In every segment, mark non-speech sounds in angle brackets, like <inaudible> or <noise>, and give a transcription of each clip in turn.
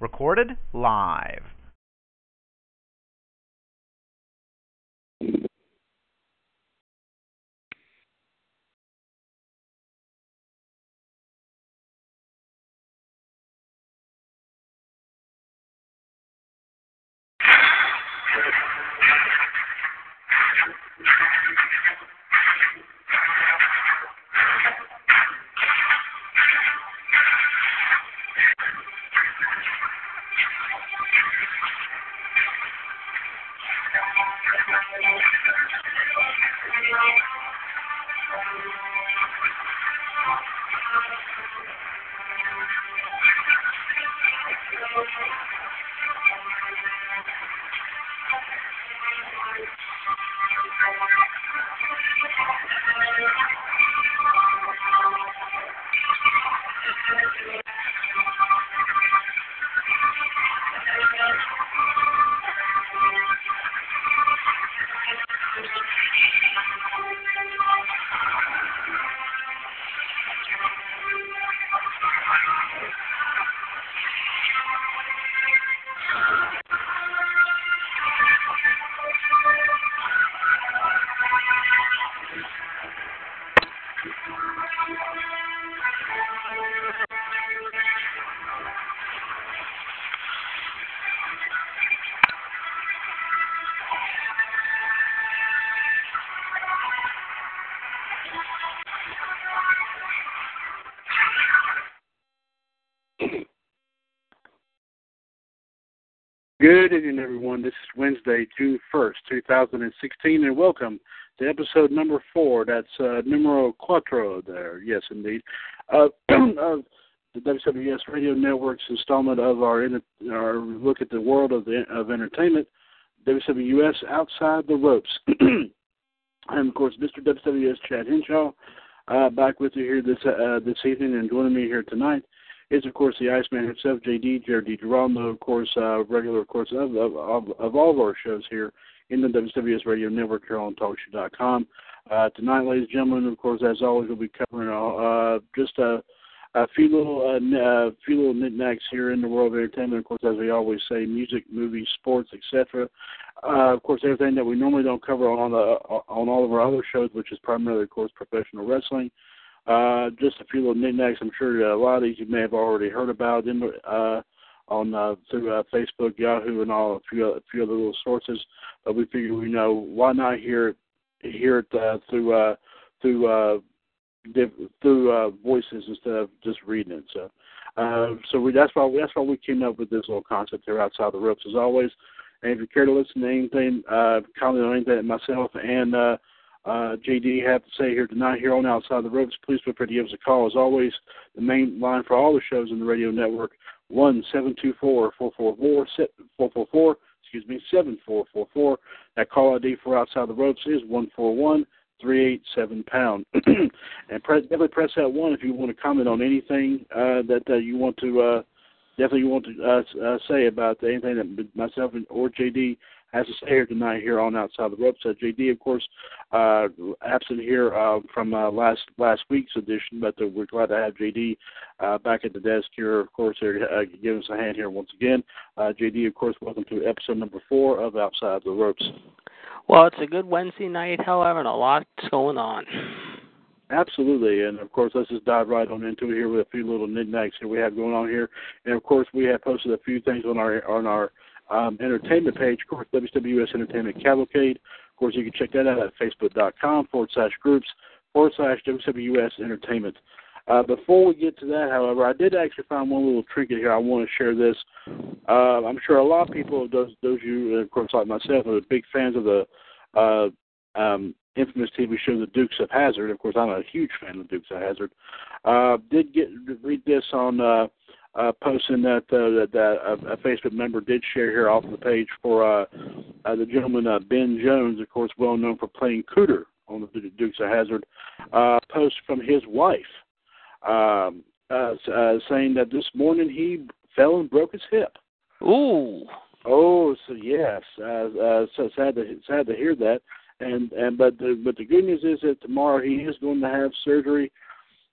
Recorded live. Evening, everyone. This is Wednesday, June 1st, 2016, and welcome to episode number four. That's uh, numero cuatro there. Yes, indeed. Uh, <clears throat> of the WWS Radio Network's installment of our, our look at the world of, the, of entertainment, WWS Outside the Ropes. <clears throat> I'm, of course, Mr. WWS Chad Henshaw, uh, back with you here this, uh, this evening, and joining me here tonight is of course the Iceman himself, JD Jared DiGirolamo, of course, uh, regular, of course, of, of, of, all of our shows here in the WWS Radio Network here on TalkShoe.com. Uh, tonight, ladies and gentlemen, of course, as always, we'll be covering uh, just a, a few little uh, uh, few little knickknacks here in the world of entertainment. Of course, as we always say, music, movies, sports, etc. Uh, of course, everything that we normally don't cover on the on all of our other shows, which is primarily, of course, professional wrestling. Uh, just a few little knickknacks. I'm sure a lot of these you may have already heard about in uh, on uh, through uh, Facebook, Yahoo, and all a few a few other little sources. But we figured we know why not hear hear it uh, through uh, through uh, div- through uh, voices instead of just reading it. So. Uh, so we, that's why that's why we came up with this little concept here outside the ropes as always. And if you care to listen to anything, uh, comment on anything myself and uh, uh, JD have to say here tonight here on Outside the Ropes, please feel free to give us a call. As always, the main line for all the shows in the radio network, one seven two four four four four four four four excuse me, 7444. That call ID for Outside the Ropes is one four one three eight seven pound. <clears throat> and press, definitely press that one if you want to comment on anything uh, that uh, you want to uh, definitely want to uh, uh, say about anything that myself or JD has to stay here tonight here on Outside the Ropes. Uh, JD, of course, uh, absent here uh, from uh, last last week's edition, but uh, we're glad to have JD uh, back at the desk here, of course, here uh, give us a hand here once again. Uh, JD, of course, welcome to episode number four of Outside the Ropes. Well, it's a good Wednesday night, however, and a lot's going on. Absolutely, and of course, let's just dive right on into it here with a few little knickknacks that we have going on here. And of course, we have posted a few things on our on our um, entertainment page, of course, WWS Entertainment Cavalcade. Of course, you can check that out at facebook.com forward slash groups forward slash WWS Entertainment. Uh, before we get to that, however, I did actually find one little trinket here. I want to share this. Uh, I'm sure a lot of people, those those you, of course, like myself, are big fans of the uh, um, infamous TV show The Dukes of Hazzard. Of course, I'm a huge fan of the Dukes of Hazzard. Uh, did get read this on uh, uh, posting that uh, that, that a, a Facebook member did share here off the page for uh, uh, the gentleman uh, Ben Jones, of course, well known for playing Cooter on the Dukes of Hazzard. Uh, post from his wife um, uh, uh, saying that this morning he fell and broke his hip. Ooh. Oh, so yes, uh, uh, so sad to sad to hear that. And and but the but the good news is that tomorrow he is going to have surgery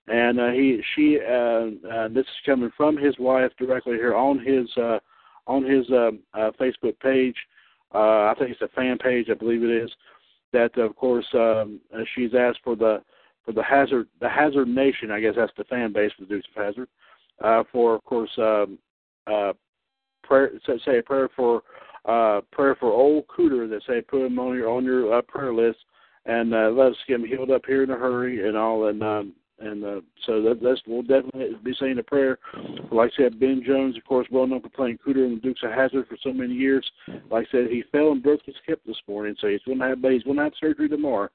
and uh, he she uh, uh, this is coming from his wife directly here on his uh, on his uh, uh, Facebook page. Uh, I think it's a fan page, I believe it is. That of course um, uh, she's asked for the for the Hazard the Hazard Nation. I guess that's the fan base for the Dukes of Hazzard. Uh, for of course um, uh, prayer say a prayer for uh, prayer for old Cooter that say put him on your on your uh, prayer list and uh, let us get him healed up here in a hurry and all and um, and uh, so that, that's we'll definitely be saying a prayer. Like I said, Ben Jones, of course, well known for playing Cooter in the Dukes of Hazzard for so many years. Like I said, he fell and broke his hip this morning, so he's going to have he's going to have surgery tomorrow.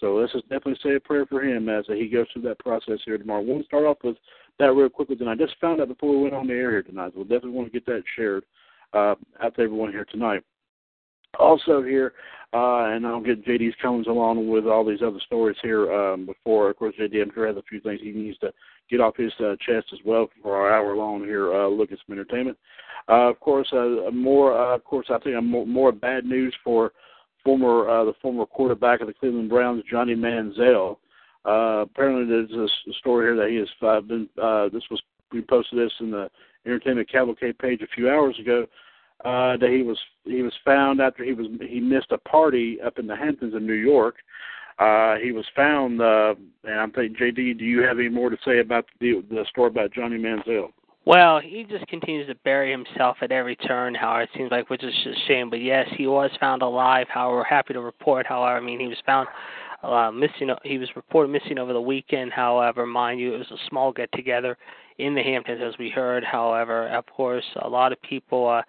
So let's just definitely say a prayer for him as he goes through that process here tomorrow. We'll start off with that real quickly. Then I just found out before we went on the air here tonight. We'll definitely want to get that shared uh, out to everyone here tonight. Also here, uh, and I'll get JD's comments along with all these other stories here um, before. Of course, JD, I'm sure has a few things he needs to get off his uh, chest as well for our hour long here. Uh, look at some entertainment. Uh, of course, uh, more. Uh, of course, I think I'm more, more bad news for former uh, the former quarterback of the Cleveland Browns, Johnny Manziel. Uh, apparently, there's a story here that he has uh, been. Uh, this was we posted this in the Entertainment Cavalcade page a few hours ago uh, that he was he was found after he was he missed a party up in the Hamptons in New York. Uh, he was found, uh, and I'm thinking, JD, do you have any more to say about the the story about Johnny Manziel? Well, he just continues to bury himself at every turn, Howard. It seems like, which is a shame. But yes, he was found alive. However, we're happy to report. However, I mean, he was found uh, missing. He was reported missing over the weekend. However, mind you, it was a small get together in the Hamptons, as we heard. However, of course, a lot of people uh,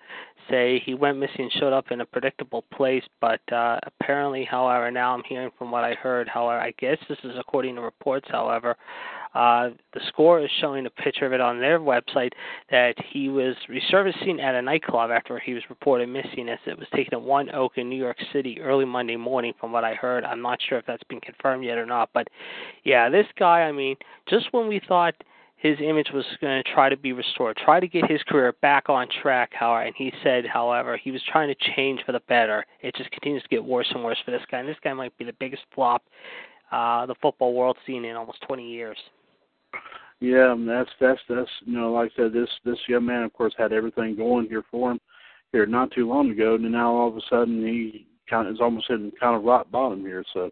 say he went missing, showed up in a predictable place, but uh, apparently, however, now I'm hearing from what I heard. However, I guess this is according to reports. However, uh, the score is showing a picture of it on their website that he was resurfacing at a nightclub after he was reported missing, as it was taken at One Oak in New York City early Monday morning. From what I heard, I'm not sure if that's been confirmed yet or not, but yeah, this guy. I mean, just when we thought his image was going to try to be restored, try to get his career back on track. However, and he said, however, he was trying to change for the better. It just continues to get worse and worse for this guy, and this guy might be the biggest flop uh, the football world's seen in almost 20 years. Yeah, that's that's that's you know, like I said, this this young man, of course, had everything going here for him here not too long ago, and now all of a sudden he kind of is almost hitting kind of rock bottom here. So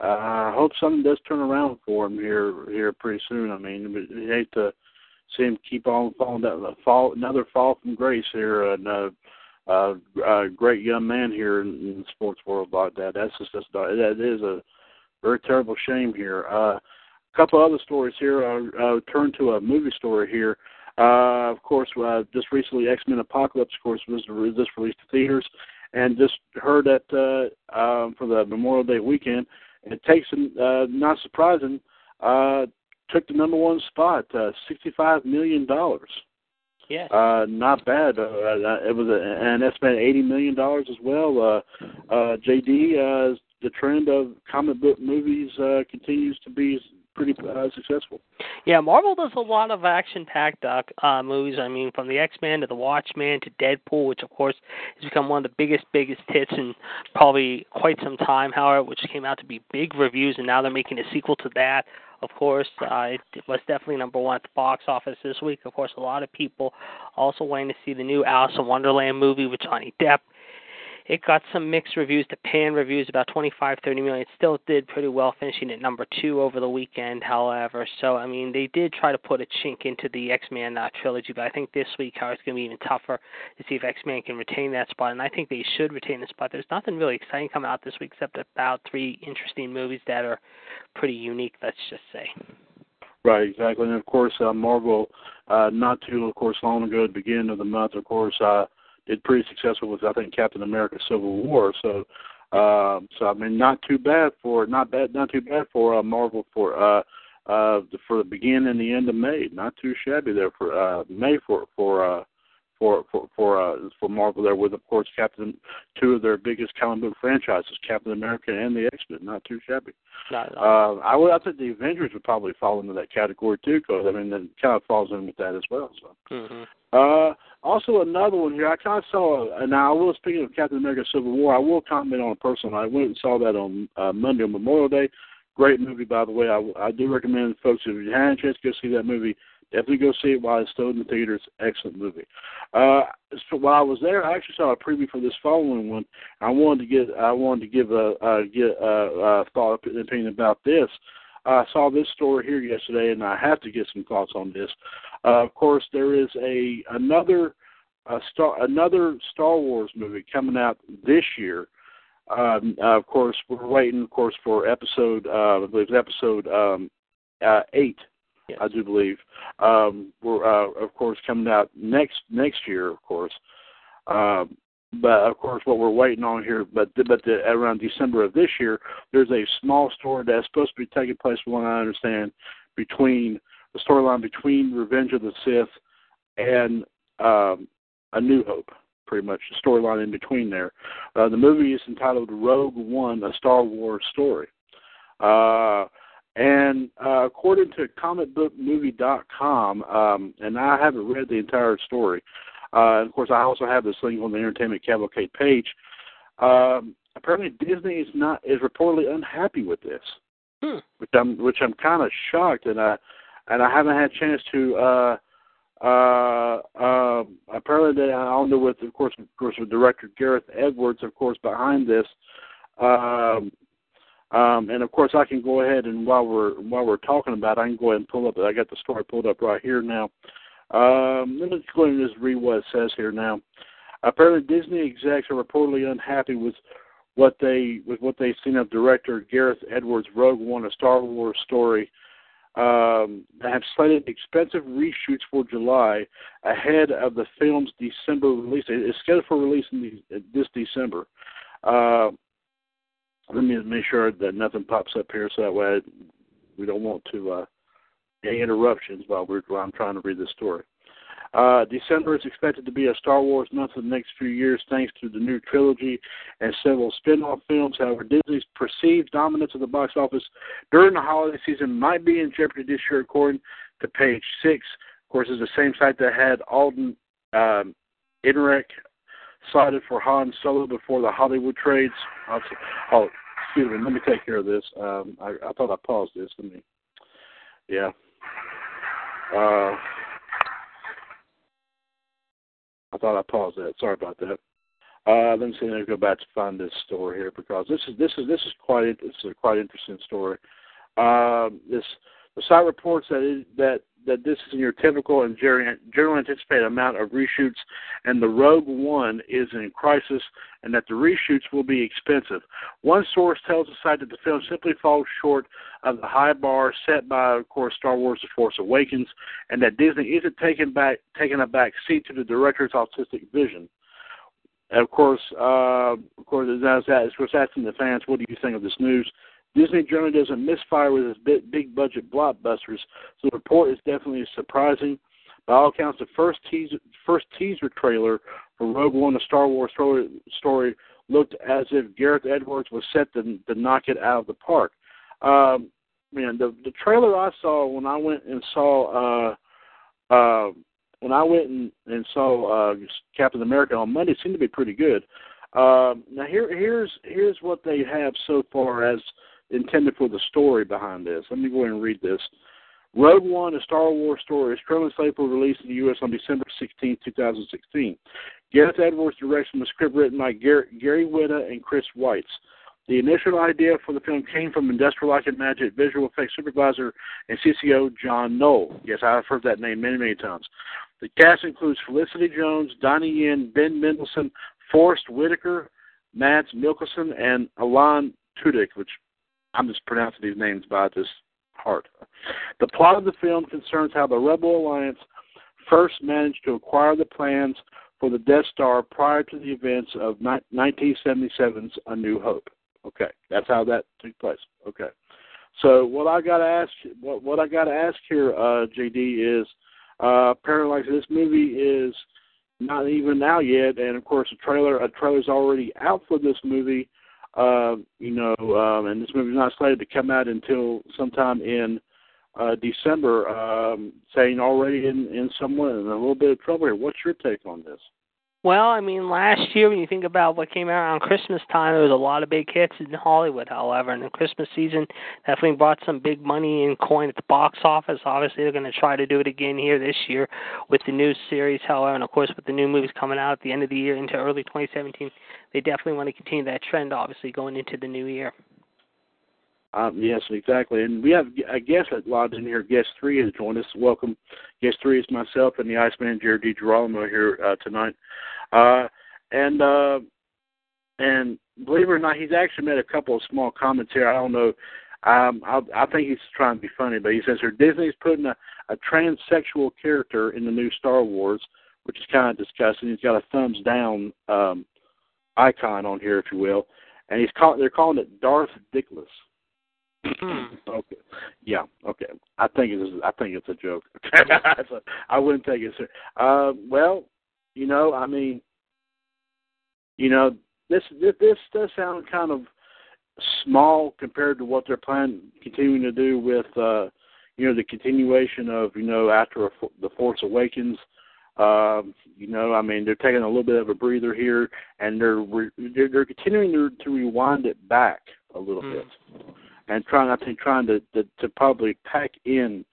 uh, I hope something does turn around for him here here pretty soon. I mean, I hate to see him keep on falling down, fall another fall from grace here. And uh, uh, a great young man here in, in the sports world like that. That's just that's, that is a very terrible shame here. Uh, a couple other stories here. I'll, uh, turn to a movie story here. Uh, of course, uh, just recently, X Men Apocalypse, of course, was just released to theaters, and just heard that uh, um, for the Memorial Day weekend it takes uh, not surprising, uh, took the number one spot, uh, sixty-five million dollars. Yeah. Uh, not bad. Uh, uh, it was a, an estimated eighty million dollars as well. Uh, uh, JD, uh, the trend of comic book movies uh, continues to be pretty uh, successful. Yeah, Marvel does a lot of action-packed uh, uh, movies. I mean, from the X-Men to the Watchmen to Deadpool, which of course has become one of the biggest, biggest hits in probably quite some time. However, which came out to be big reviews, and now they're making a sequel to that. Of course, uh, it was definitely number one at the box office this week. Of course, a lot of people also waiting to see the new Alice in Wonderland movie with Johnny Depp it got some mixed reviews to pan reviews, about 25, 30 million. It still did pretty well, finishing at number two over the weekend, however. So, I mean, they did try to put a chink into the X Men uh, trilogy, but I think this week, how it's going to be even tougher to see if X Men can retain that spot. And I think they should retain the spot. There's nothing really exciting coming out this week except about three interesting movies that are pretty unique, let's just say. Right, exactly. And of course, uh, Marvel, uh, not too, of course, long ago at the beginning of the month, of course, uh, did pretty successful with I think Captain America: Civil War. So, uh, so I mean, not too bad for not bad, not too bad for uh, Marvel for uh, uh, for the beginning and the end of May. Not too shabby there for uh, May for for. Uh, for for for uh, for Marvel there with of course Captain two of their biggest comic book franchises Captain America and the X Men not too shabby. Not uh, I would I think the Avengers would probably fall into that category too because I mean it kind of falls in with that as well. So. Mm-hmm. Uh, also another one here. I kind of saw. Uh, now I will speaking of Captain America: Civil War. I will comment on a personal. I went and saw that on uh, Monday on Memorial Day. Great movie, by the way. I, I do recommend folks if you had a chance to go see that movie, definitely go see it while it's still in the theaters. Excellent movie. Uh, so while I was there, I actually saw a preview for this following one. I wanted to get I wanted to give a, a get a, a thought opinion about this. I saw this story here yesterday, and I have to get some thoughts on this. Uh, of course, there is a another a star another Star Wars movie coming out this year. Um, uh, of course, we're waiting, of course, for episode uh, I believe episode um, uh, eight. Yes. I do believe. Um, we're uh, of course coming out next next year, of course. Um, but of course, what we're waiting on here, but but the, around December of this year, there's a small story that's supposed to be taking place, from what I understand, between the storyline between Revenge of the Sith and um, A New Hope, pretty much the storyline in between there. Uh, the movie is entitled Rogue One: A Star Wars Story. Uh, and uh, according to comicbookmovie.com, um, and I haven't read the entire story, uh, of course, I also have this link on the Entertainment Cavalcade page. Um, apparently, Disney is not is reportedly unhappy with this, Hmm. which I'm which I'm kind of shocked, and I and I haven't had a chance to. Uh, uh, uh, apparently, they, I don't know with of course, of course, with director Gareth Edwards, of course, behind this. Um, um, and of course, I can go ahead and while we're while we're talking about, it, I can go ahead and pull up. I got the story pulled up right here now. Um, let me go ahead and just read what it says here now. Apparently, Disney execs are reportedly unhappy with what they with what they've seen of director Gareth Edwards' Rogue One, a Star Wars story. Um, have slated expensive reshoots for July ahead of the film's December release. It's scheduled for release in the, this December. Uh, let me make sure that nothing pops up here, so that way we don't want to uh, any interruptions while we're while I'm trying to read this story. Uh, December is expected to be a Star Wars month of the next few years, thanks to the new trilogy and several spin-off films. However, Disney's perceived dominance of the box office during the holiday season might be in jeopardy this year, according to Page Six. Of course, it's the same site that had Alden um, Ehrenreich cited for Han Solo before the Hollywood trades. Oh, excuse me. Let me take care of this. Um, I, I thought I paused this. Let me. Yeah. Uh, I thought I paused that. Sorry about that. Uh, let me see. Let me go back to find this story here because this is this is this is quite is a quite interesting story. Uh, this the site reports that it, that that this is your typical and generally anticipated amount of reshoots, and the Rogue One is in crisis, and that the reshoots will be expensive. One source tells the site that the film simply falls short of the high bar set by, of course, Star Wars: The Force Awakens, and that Disney isn't taking back taking a back seat to the director's artistic vision. And of course, uh, of course, as that, of course, asking the fans, what do you think of this news? Disney generally doesn't misfire with its big, big budget blockbusters, so the report is definitely surprising. By all accounts, the first teaser, first teaser trailer for Rogue One, a Star Wars story, story looked as if Gareth Edwards was set to, to knock it out of the park. Um, man, the the trailer I saw when I went and saw uh, uh, when I went and, and saw uh, Captain America on Monday seemed to be pretty good. Um, now here here's here's what they have so far as intended for the story behind this. Let me go ahead and read this. Rogue One, a Star Wars story, is currently slated for release in the U.S. on December 16, 2016. Gareth Edwards directs from a script written by Gary, Whitta and Chris Weitz. The initial idea for the film came from Industrial Light and Magic visual effects supervisor and CCO John Knoll. Yes, I've heard that name many, many times. The cast includes Felicity Jones, Donnie Yen, Ben Mendelsohn, Forest Whitaker, Mads Mikkelsen, and Alan Tudyk, which I'm just pronouncing these names by just heart. The plot of the film concerns how the Rebel Alliance first managed to acquire the plans for the Death Star prior to the events of 1977's A New Hope. Okay, that's how that took place. Okay, so what I got to ask, what what I got to ask here, uh, JD, is uh, apparently like this movie is not even out yet, and of course a trailer a trailer's already out for this movie. Uh, you know, um, and this movie's not slated to come out until sometime in uh, December. Um, saying already in in someone in a little bit of trouble here. What's your take on this? Well, I mean, last year when you think about what came out around Christmas time, there was a lot of big hits in Hollywood. However, and the Christmas season definitely brought some big money and coin at the box office. Obviously, they're going to try to do it again here this year with the new series. However, and of course with the new movies coming out at the end of the year into early 2017, they definitely want to continue that trend. Obviously, going into the new year. Um, yes, exactly. And we have a guest that logged in here. Guest three has joined us. Welcome. Guest three is myself and the Ice Iceman, Jared DiGirolamo here uh, tonight. Uh, and uh, and believe it or not, he's actually made a couple of small comments here. I don't know. Um, I, I think he's trying to be funny, but he says here Disney's putting a, a transsexual character in the new Star Wars, which is kind of disgusting. He's got a thumbs down um, icon on here, if you will, and he's call, they're calling it Darth Dickless. Hmm. <laughs> okay. Yeah. Okay. I think it's I think it's a joke. <laughs> I wouldn't take it serious. Uh, well, you know, I mean, you know, this this, this does sound kind of small compared to what they're planning continuing to do with uh you know the continuation of you know after a, the Force Awakens. Um, you know, I mean, they're taking a little bit of a breather here, and they're re- they're, they're continuing to, to rewind it back a little Mm. bit and trying I think trying to to, to probably pack in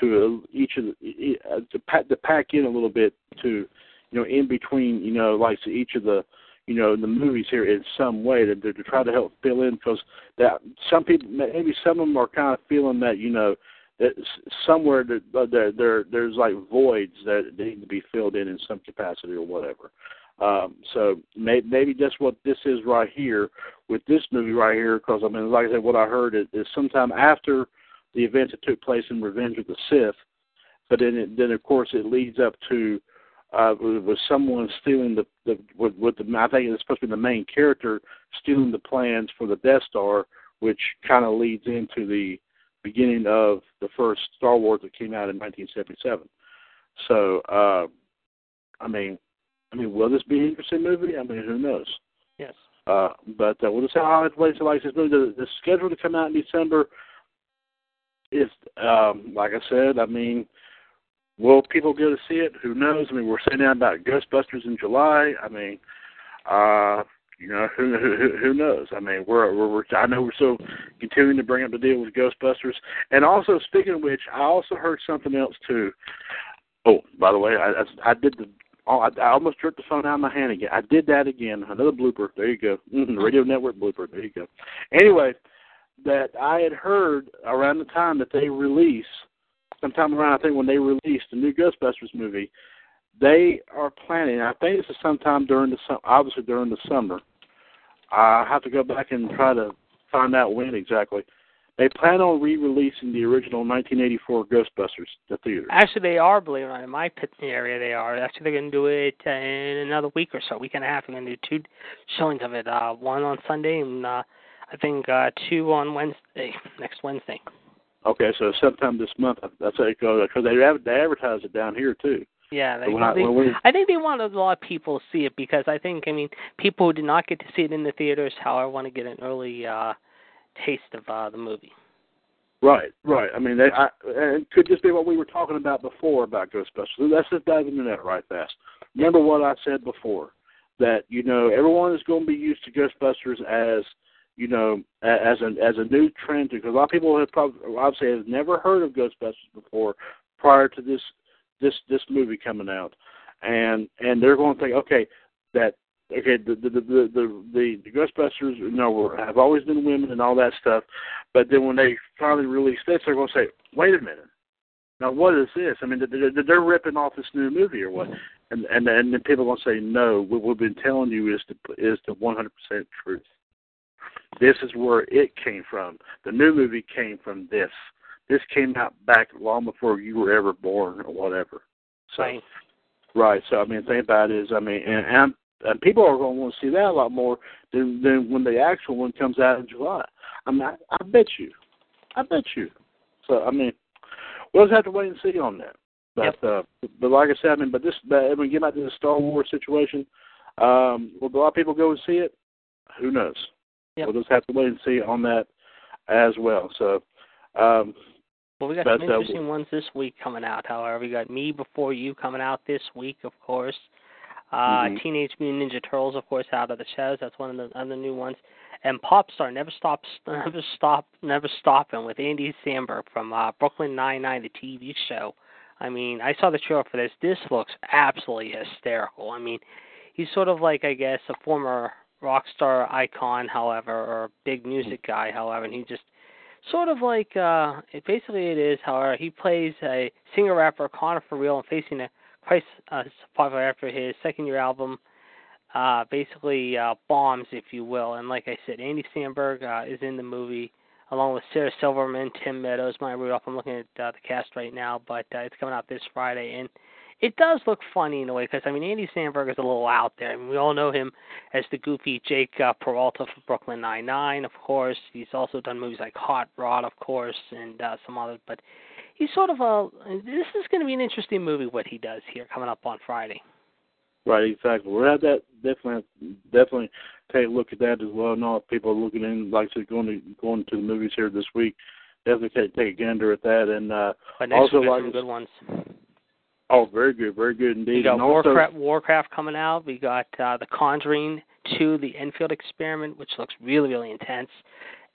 to a, each of the uh, to pack to pack in a little bit to you know in between you know like to each of the you know the movies here in some way to to, to try to help fill in because that some people maybe some of them are kind of feeling that you know somewhere that uh, there there there's like voids that need to be filled in in some capacity or whatever. Um, so may, maybe that's what this is right here with this movie right here. Because I mean, like I said, what I heard is, is sometime after the events that took place in Revenge of the Sith, but then it, then of course it leads up to uh, with someone stealing the the with, with the I think it's supposed to be the main character stealing the plans for the Death Star, which kind of leads into the beginning of the first Star Wars that came out in 1977. So, uh, I mean, I mean, will this be an interesting movie? I mean, who knows? Yes. Uh, but uh, we'll just see how it plays. Like this movie, the, the schedule to come out in December is, um, like I said, I mean, will people go to see it? Who knows? I mean, we're saying now about Ghostbusters in July. I mean, uh, you know, <laughs> who who who knows? I mean, we're we're, we're I know we're still continuing to bring up the deal with Ghostbusters, and also speaking of which, I also heard something else too. Oh, by the way, I I, I did the. Oh, I, I almost jerked the phone out of my hand again. I did that again. Another blooper. There you go. Mm-hmm. Radio Network blooper. There you go. Anyway, that I had heard around the time that they release, sometime around I think when they released the new Ghostbusters movie, they are planning. I think this is sometime during the sum- obviously during the summer. I have to go back and try to find out when exactly. They plan on re-releasing the original 1984 Ghostbusters, the theater. Actually, they are, believe it or not. In my pit area, they are. Actually, they're going to do it in another week or so, week and a half. They're going to do two showings of it. Uh, one on Sunday and uh, I think uh, two on Wednesday, next Wednesday. Okay, so sometime this month. That's how it goes because they they advertise it down here too. Yeah, they, So I, we, I think they want a lot of people to see it because I think, I mean, people who did not get to see it in the theaters, however, want to get an early uh taste of uh the movie. Right, right. I mean, they, I, and it could just be what we were talking about before about Ghostbusters. Let's just dive into that right fast. Remember what I said before that you know everyone is going to be used to Ghostbusters as you know as a as a new trend because a lot of people have probably obviously have never heard of Ghostbusters before prior to this this this movie coming out, and and they're going to think okay that okay the the the the the, the Ghostbusters you know have always been women and all that stuff, but then when they finally release this, they're going to say wait a minute. Now what is this? I mean, they're, they're ripping off this new movie or what? And and and then people are going to say no. What we've been telling you is the is the 100% truth. This is where it came from. The new movie came from this. This came out back long before you were ever born or whatever. So Right. right. So I mean, the thing about it is, I mean, and and, and people are going to want to see that a lot more than than when the actual one comes out in July. I mean, I, I bet you, I bet you. So I mean, we'll just have to wait and see on that. But uh, but like I said, I mean, but this, but when we get back to the Star Wars situation, um, will a lot of people go and see it? Who knows? Yep. We'll just have to wait and see on that as well. So, um, Well, we got But, some interesting ones this week coming out. However, we got Me Before You coming out this week, of course. Uh, Mhm. Teenage Mutant Ninja Turtles, of course, out of the shadows. That's one of the other new ones. And Popstar never stops, <laughs> never stop, never stopping with Andy Samberg from uh, Brooklyn Nine Nine, the TV show. I mean, I saw the trailer for this. This looks absolutely hysterical. I mean, he's sort of like, I guess, a former rock star icon, however, or big music guy, however, and he just sort of like uh it basically it is however he plays a singer rapper Conner for real and facing a crisis uh popular after his second year album uh basically uh bombs if you will and like I said Andy Samberg uh is in the movie along with Sarah Silverman, Tim Meadows, Maya Rudolph. I'm looking at uh, the cast right now, but uh, it's coming out this Friday and it does look funny in a way because I mean Andy Samberg is a little out there. I mean, we all know him as the goofy Jake uh, Peralta from Brooklyn Nine Nine, of course. He's also done movies like Hot Rod, of course, and uh, some others. But he's sort of a. This is going to be an interesting movie what he does here coming up on Friday. Right, exactly. We'll have that definitely definitely take a look at that as well. Know if people are looking in, like I said, going to going to the movies here this week. Definitely take, take a gander at that, and uh, But next Also, week we got like- some good ones. Oh, very good, very good indeed. We got and also, Warcraft, Warcraft coming out. We got uh, The Conjuring 2, The Enfield Experiment, which looks really, really intense.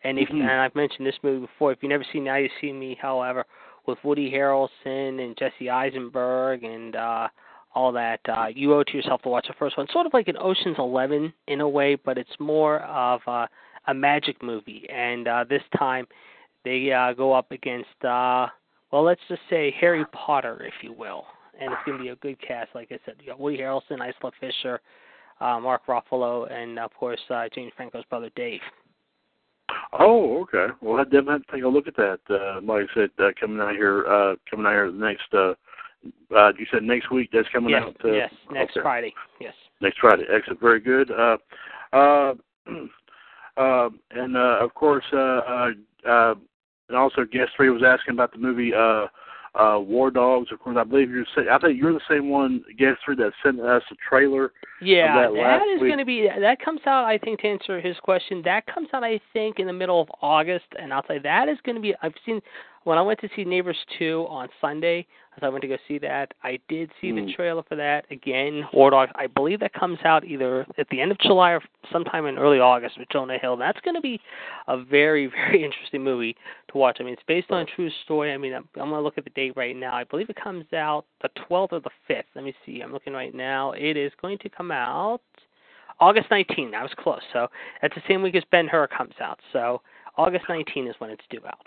And if Mhm. and I've mentioned this movie before. If you've never seen Now You See Me, however, with Woody Harrelson and Jesse Eisenberg and uh, all that, uh, you owe it to yourself to watch the first one. Sort of like an Ocean's Eleven in a way, but it's more of a, a magic movie. And uh, this time, they uh, go up against, uh, well, let's just say Harry Potter, if you will and it's going to be a good cast. Like I said, you got Woody Harrelson, Isla Fisher, uh, Mark Ruffalo, and of course uh, James Franco's brother Dave. oh, okay. Well, I definitely have to take a look at that. Uh, like I said, uh, coming out here, uh, coming out here next. Uh, uh, you said next week. That's coming yes, out. Uh, yes, next okay. Friday. Yes. next Friday. Excellent, very good. Uh, uh, <clears throat> uh, and uh, of course, uh, uh, uh, and also guest three was asking about the movie uh, uh, War Dogs. Of course, I believe you're. I think you're the same one three that sent us a trailer. Yeah, that that is going to be that comes out. I think to answer his question, that comes out. I think in the middle of August, and I'll say that is going to be. I've seen when I went to see Neighbors two on Sunday. As I went to go see that, I did see the Mm. trailer for that again. War Dogs. I believe that comes out either at the end of July or sometime in early August with Jonah Hill. That's going to be a very <laughs> very interesting movie to watch. I mean, it's based on a true story. I mean, I'm, I'm going to look at the date right now. I believe it comes out the 12th or the 5th. Let me see. I'm looking right now. It is going to come out August 19. That was close. So that's the same week as Ben Hur comes out. So August 19 is when it's due out.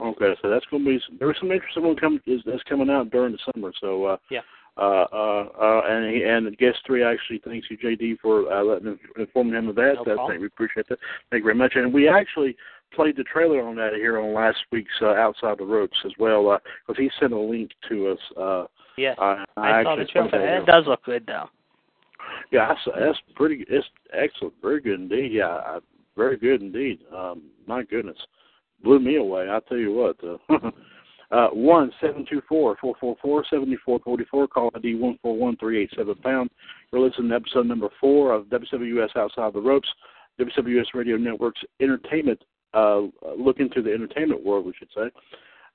Okay, so that's going to be. There's some interesting one coming is that's coming out during the summer. So uh, Yeah. Uh, uh, uh, and he, and guest three actually thanks you, JD, for uh, letting informing him of that. No That- problem. thank- we appreciate that. Thank you very much. And we actually played the trailer on that here on last week's uh, Outside the Ropes as well, because he sent a link to us. Uh, Yes. I, I, saw the actually trailer. that It does look good though. yeah, that's, that's pretty. It's excellent, very good indeed. Yeah, I, very good indeed. Um, my goodness, blew me away. I tell you what. <laughs> Uh, one seven two four four four four seventy four forty four. Call ID one four one three eight seven pound. You're listening to episode number four of WWS Outside the Ropes, WWS Radio Network's entertainment. Uh, look into the entertainment world, we should say.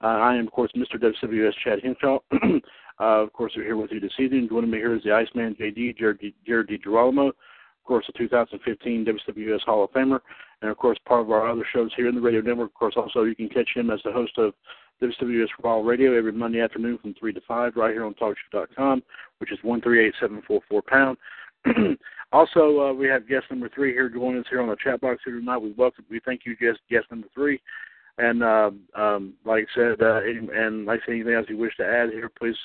Uh, I am, of course, Mr. WWS Chad Henshaw. <clears throat> uh, of course, we're here with you this evening. Joining me here is the Iceman JD, Jared, Jared DiGirolamo, course, the 2015 WWS Hall of Famer, and of course, part of our other shows here in the radio network. Of course, also you can catch him as the host of WWS Raw Radio every Monday afternoon from 3 to 5 right here on TalkShoe.com, which is 138744 pound. <clears throat> also, uh, we have guest number three here joining us here on the chat box here tonight. We welcome, we thank you, guest guest number three. And uh, um, like I said, uh, any, and like I said, anything else you wish to add here, please.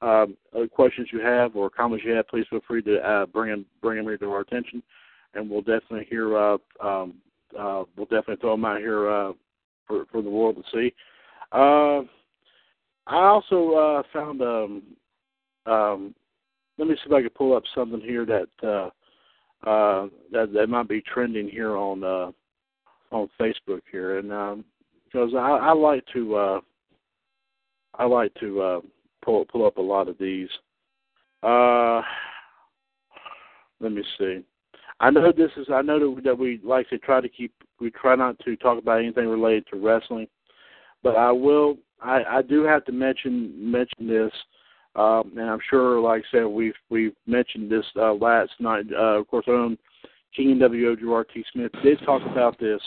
Um, other questions you have or comments you have, please feel free to uh, bring them bring them here to our attention, and we'll definitely hear. Uh, um, uh, we'll definitely throw them out here uh, for for the world to see. Uh, I also uh, found. Um, um, let me see if I can pull up something here that uh, uh, that that might be trending here on uh, on Facebook here, and um, because I, I like to uh, I like to uh, pull pull up a lot of these. Uh, let me see. I know this is. I know that we, that we like to try to keep. We try not to talk about anything related to wrestling, but I will. I, I do have to mention mention this. Um, and I'm sure, like I said, we've we've mentioned this uh, last night. Uh, of course, our own King WO Gerard T. Smith did talk about this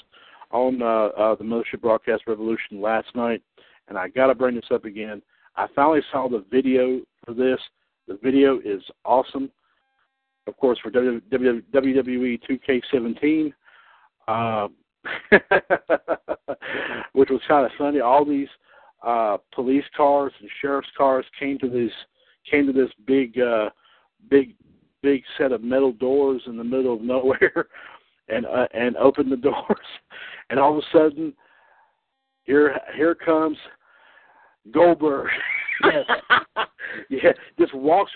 on uh, uh, the Mothership Broadcast Revolution last night, and I got to bring this up again. I finally saw the video for this. The video is awesome. Of course, for WWE 2K17, uh, <laughs> which was kind of funny. All these uh, police cars and sheriff's cars came to this came to this big uh, big big set of metal doors in the middle of nowhere <laughs> and uh, and opened the <laughs> doors and all of a sudden here here comes Goldberg. Yes. <laughs> yeah, just walks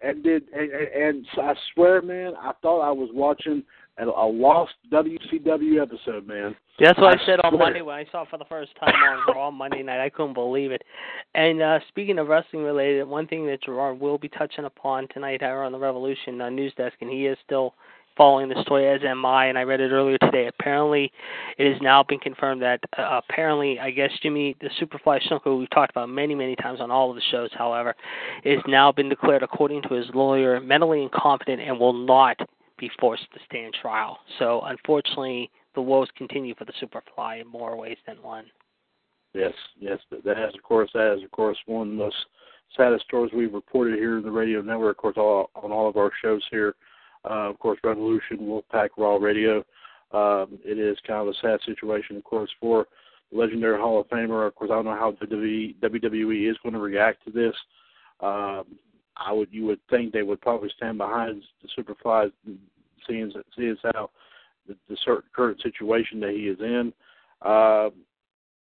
and did and, and, I swear, man, I thought I was watching a, a lost WCW episode, man. That's what I, I said on. Monday when I saw it for the first time on Raw Monday night. I couldn't believe it. And uh speaking of wrestling related, one thing that Gerard will be touching upon tonight here on the Revolution uh, news desk, and he is still following the story as am I, and I read it earlier today. Apparently, it has now been confirmed that uh, apparently, I guess Jimmy, the Superfly Snuka, we've talked about many, many times on all of the shows, however, has now been declared, according to his lawyer, mentally incompetent and will not be forced to stand trial. So, unfortunately, the woes continue for the Superfly in more ways than one. Yes, yes, that has, of course, that is, of course, one of the most saddest stories we've reported here in the radio network, of course, all, on all of our shows here. Uh, of course, Revolution, Wolfpack, Raw Radio. Um, it is kind of a sad situation, of course, for the legendary Hall of Famer. Of course, I don't know how WWE, is going to react to this. Um, I would, you would think they would probably stand behind the Superfly, seeing seeing how the, the certain current situation that he is in. Uh,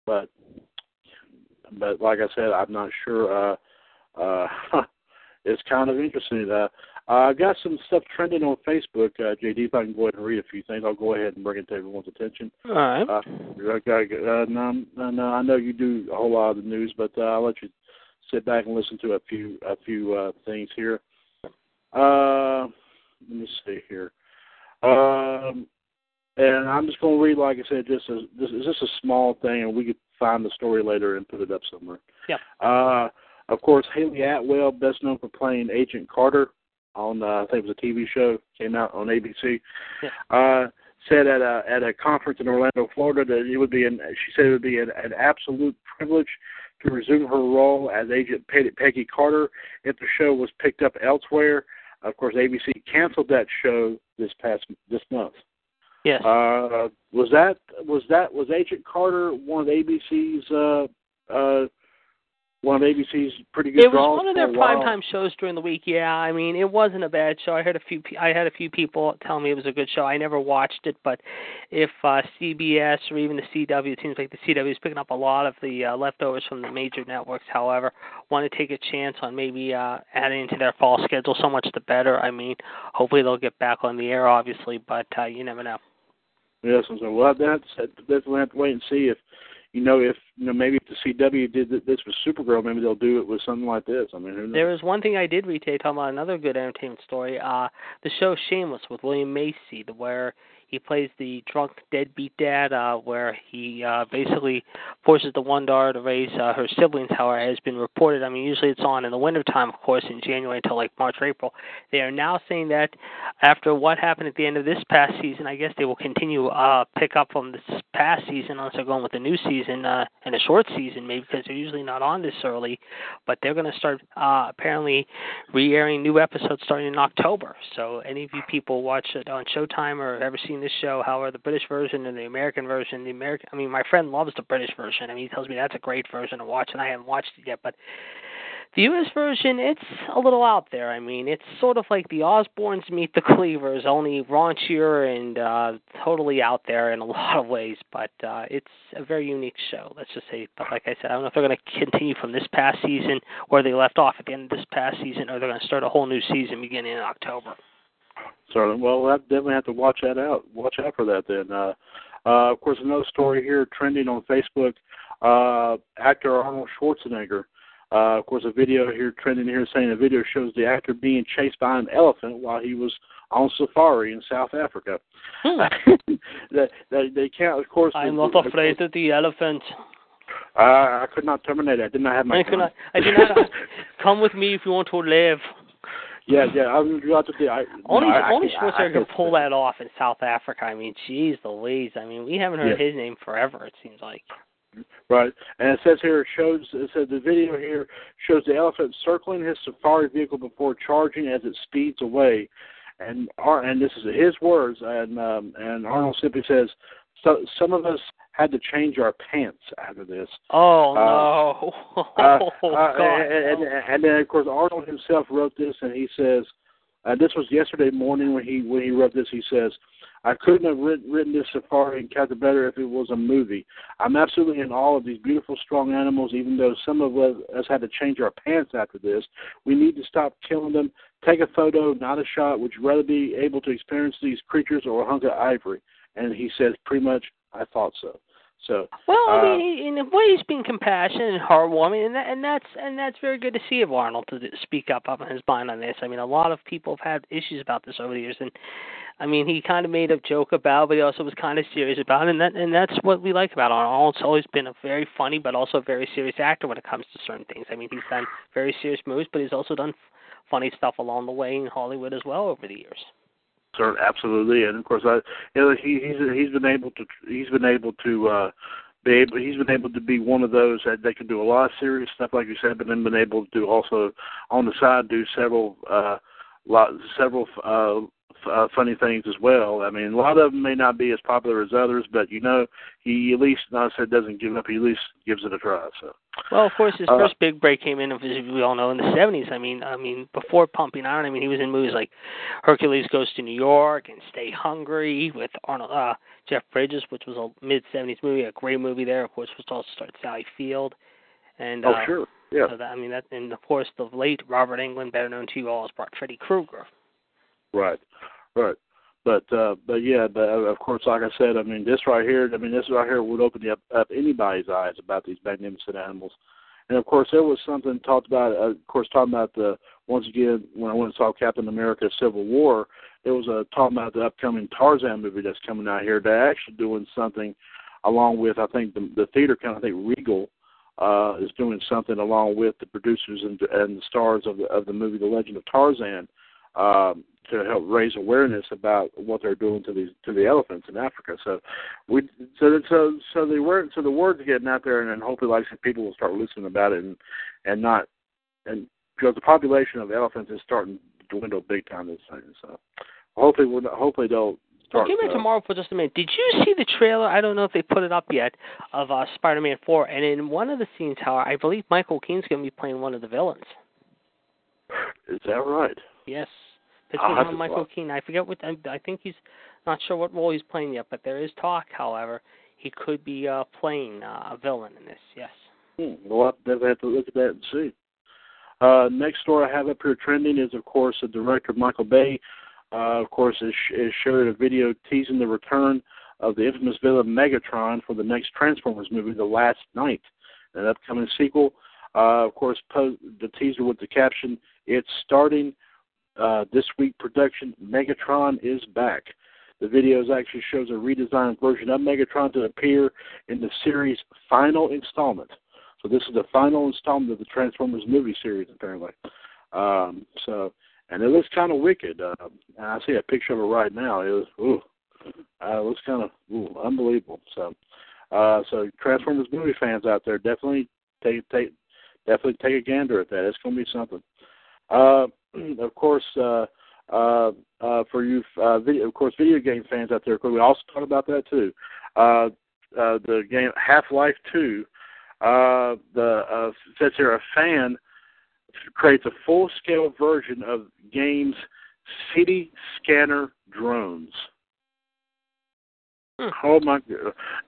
but but like I said, I'm not sure. Uh, uh, <laughs> it's kind of interesting. Uh, I got some stuff trending on Facebook. Uh, JD, if I can go ahead and read a few things, I'll go ahead and bring it to everyone's attention. All right. Uh, okay, uh, no, no, I know you do a whole lot of the news, but uh, I'll let you sit back and listen to a few a few uh, things here. Uh, let me see here. Um, and I'm just going to read, like I said, just a, this is just a small thing, and we could find the story later and put it up somewhere. Yeah. Uh, of course, Hayley Atwell, best known for playing Agent Carter on, uh, I think it was a TV show, came out on ABC. Yeah. Uh, said at a at a conference in Orlando, Florida, that it would be an she said it would be an, an absolute privilege to resume her role as Agent Peggy Carter if the show was picked up elsewhere. Of course, ABC canceled that show this past this month. Yes. Uh, was that was that was Agent Carter one of ABC's uh, uh, one of ABC's pretty good it was one of their primetime shows during the week. Yeah, I mean, it wasn't a bad show. I heard a few. I had a few people tell me it was a good show. I never watched it, but if uh, CBS or even the CW, it seems like the CW is picking up a lot of the uh, leftovers from the major networks. However, want to take a chance on maybe uh, adding into their fall schedule. So much the better. I mean, hopefully they'll get back on the air, obviously, but uh, you never know. Yes, and so well, that's definitely have to wait and see if you know if you know maybe if the CW did this with Supergirl, maybe they'll do it with something like this. I mean? There was one thing I did today talking about another good entertainment story. Uh the show Shameless with William Macy, the where he plays the drunk deadbeat dad, uh, where he uh basically forces the one daughter to raise uh, her siblings, however has been reported. I mean usually it's on in the wintertime of course in January until like March April. They are now saying that after what happened at the end of this past season, I guess they will continue uh pick up from this past season unless they're going with the new season uh and a short season maybe because they're usually not on this early. But they're gonna start uh apparently re airing new episodes starting in October. So any of you people watch it on Showtime or ever seen this show, however the British version and the American version, the American I mean my friend loves the British version. I mean he tells me that's a great version to watch and I haven't watched it yet, but the US version, it's a little out there. I mean, it's sort of like the Osbournes meet the Cleavers, only raunchier and uh totally out there in a <laughs> lot of ways, but uh it's a very unique show, let's just say. But like I said, I don't know if they're going to continue from this past season where they left off at the end of this past season or they're going to start a whole new season beginning in October. So, well, have, definitely have to watch that out. Watch out for that then. Uh, uh, of course, another story here trending on Facebook. Uh, actor Arnold Schwarzenegger. Uh, of course, a video here trending here saying a video shows the actor being chased by an elephant while he was on safari in South Africa. Hmm. <laughs> they, they, they can't, of course. I'm not afraid of the elephant. Uh, I could not terminate it. I did not have my I gun. could not. I did not. <laughs> Come with me if you want to live. Yeah, yeah. I'm about to say. I, Only no, I, only I, Schwarzenegger I, can pull that off in South Africa. I mean, geez, the Louise. I mean, we haven't heard Yeah. his name forever. It seems like. Right, and it says here it shows. It says the video here shows the elephant circling his safari vehicle before charging as it speeds away, and and this is his words. And um, and Arnold simply says, "So some of us had to change our pants after this." Oh Uh, no! Uh, <laughs> oh uh, God! and, and, and then of course Arnold himself wrote this, and he says, uh, "This was yesterday morning when he when he wrote this. He says." I couldn't have written, written this safari and kept it better if it was a movie. I'm absolutely in awe of these beautiful, strong animals, even though some of us us had to change our pants after this. We need to stop killing them. Take a photo, not a shot. Would you rather be able to experience these creatures or a hunk of ivory? And he says, pretty much, I thought so. So, Well, I Uh, mean, he- in a way, he's being compassionate and heartwarming, and that, and that's and that's very good to see of Arnold to speak up on his mind on this. I mean, a lot of people have had issues about this over the years, and I mean, he kind of made a joke about, it, but he also was kind of serious about it, and that and that's what we like about Arnold. Arnold's always been a very funny, but also a very serious actor when it comes to certain things. I mean, he's done very serious movies, but he's also done funny stuff along the way in Hollywood as well over the years. Absolutely, and of course, I, you know, he he's he's been able to he's been able to uh, be able he's been able to be one of those that they can do a lot of serious stuff, like you said, but then been able to do also on the side do several uh, lot several uh, uh, funny things as well. I mean, a lot of them may not be as popular as others, but you know, he at least not said doesn't give up. He at least gives it a try. So. Well, of course, his Uh, first big break came in, as we all know, in the '70s. I mean, I mean, before Pumping Iron, I mean, he was in movies like Hercules Goes to New York and Stay Hungry with Arnold, uh, Jeff Bridges, which was a mid '70s movie, a great movie there. Of course, which also starred Sally Field, and Oh, uh, sure. Yeah. so that, I mean, that, and of course, the late Robert Englund, better known to you all as Freddy Krueger. Right, right. But uh but yeah, but uh, of course, like I said, I mean, this right here, I mean, this right here would open up, up anybody's eyes about these magnificent animals. And of course, there was something talked about. Uh, of course, talking about the once again when I went and saw Captain America: Civil War, there was a talking about the upcoming Tarzan movie that's coming out here. They're actually doing something along with I think the, the theater kind. I think Regal uh, is doing something along with the producers and, and the stars of the of the movie The Legend of Tarzan um, to help raise awareness about what they're doing to these to the elephants in Africa. So we so so so the word so the word's getting out there, and then hopefully, like I said, people will start listening about it and and not and because the population of elephants is starting to dwindle big time this thing. So hopefully, we're not, hopefully they'll Well, give me tomorrow for just a minute. Did you see the trailer? I don't know if they put it up yet of uh, Spider-Man 4. And in one of the scenes, however, I believe Michael Keane's going to be playing one of the villains. Is that right? Yes, I'll between have him and to Michael. Keane. I forget what. I, I think he's not sure what role he's playing yet, but there is talk. However, he could be uh, playing uh, a villain in this. Yes. Hmm. Well, I'll definitely have to look at that and see. Uh, next story I have up here trending is, of course, the director Michael Bay. Uh, of course, is, is shared a video teasing the return of the infamous villain Megatron for the next Transformers movie, The Last Knight, an upcoming sequel. Uh, of course, po- the teaser with the caption, "It's starting uh, this week." Production Megatron is back. The video actually shows a redesigned version of Megatron to appear in the series' final installment. So this is the final installment of the Transformers movie series, apparently. Um, so, and it looks kind of wicked. Uh, and I see a picture of it right now. It was, ooh, uh, it looks kind of ooh, unbelievable. So, uh, so Transformers movie fans out there, definitely take take definitely take a gander at that. It's going to be something. Uh, of course, uh, uh, uh, for you, uh, video, of course, video game fans out there, we also talk about that too. Uh, uh, the game Half Life Two. Uh, the uh, says here a fan creates a full scale version of game's city scanner drones. Hmm. Oh my!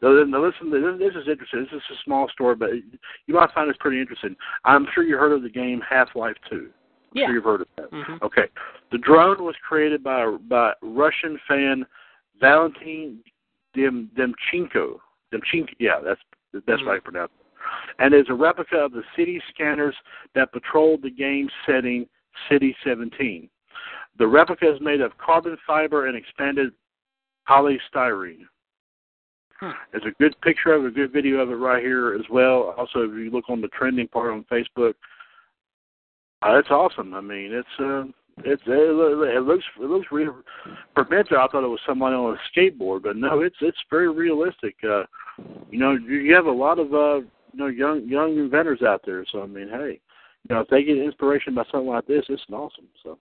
Now, now listen, this, this is interesting. This is a small story, but you might find this pretty interesting. I'm sure you heard of the game Half Life Two. Yeah. sure you've heard of that. hmm Okay. The drone was created by by Russian fan Valentin Dem Demchenko. Demchenko, yeah, that's that's Mhm. right pronounced. It. And is a replica of the city scanners that patrolled the game setting City 17. The replica is made of carbon fiber and expanded polystyrene. Hmm. There's a good picture of it, a good video of it right here as well. Also, if you look on the trending part on Facebook, Uh, it's awesome. I mean, it's uh, it's it, looks it looks real. For Mentor, I thought it was somebody on a skateboard, but no, it's it's very realistic. Uh, you know, you have a lot of uh, you know young young inventors out there. So I mean, hey, you know, if they get inspiration by something like this, it's awesome. So,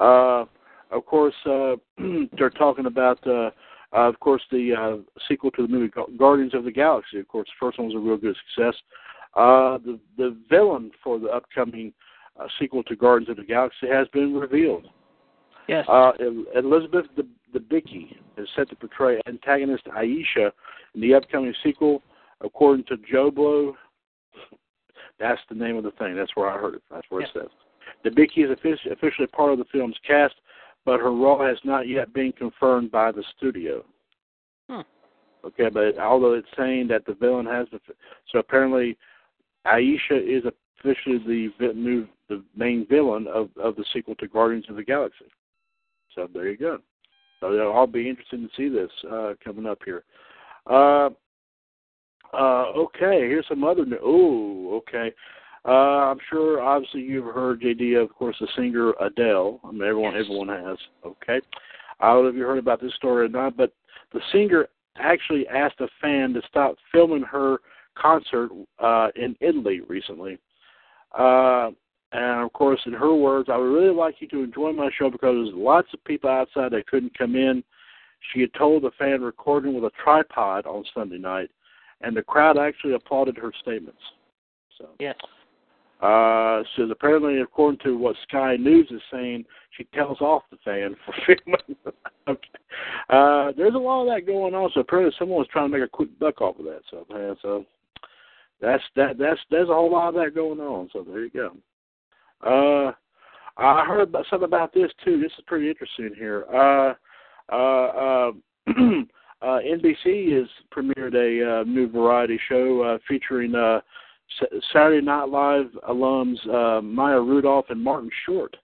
uh, of course, uh, <clears throat> they're talking about. Uh, uh, of course, the uh, sequel to the movie Guardians of the Galaxy. Of course, the first one was a real good success. Uh, the the villain for the upcoming sequel to Guardians of the Galaxy has been revealed. Yes. Uh, Elizabeth Debicki is set to portray antagonist Aisha in the upcoming sequel, according to JoBlo. That's the name of the thing. That's where I heard it. That's where yes. it says. Debicki is officially part of the film's cast, but her role has not yet been confirmed by the studio. Hmm. Okay, but although it's saying that the villain has been, so apparently Aisha is officially the new the main villain of of the sequel to Guardians of the Galaxy. So there you go. So all be interesting to see this uh, coming up here. Uh, uh, okay, here's some other. news. oh, okay. Uh, I'm sure, obviously, you've heard JD, of course, the singer Adele. I mean, everyone, yes. everyone has. Okay, I don't know if you heard about this story or not, but the singer actually asked a fan to stop filming her concert uh, in Italy recently. Uh, and of course, in her words, I would really like you to enjoy my show because there's lots of people outside that couldn't come in. She had told the fan recording with a tripod on Sunday night, and the crowd actually applauded her statements. So yes. Uh, says apparently, according to what Sky News is saying, she tells off the fan for <laughs> filming. okay. Uh, there's a lot of that going on. So apparently, someone was trying to make a quick buck off of that. So, man, so that's that. That's there's a whole lot of that going on. So there you go. Uh, I heard about, something about this too. This is pretty interesting here. Uh, uh, uh, <clears throat> uh, NBC has premiered a uh, new variety show uh, featuring uh, Saturday Night Live alums uh, Maya Rudolph and Martin Short.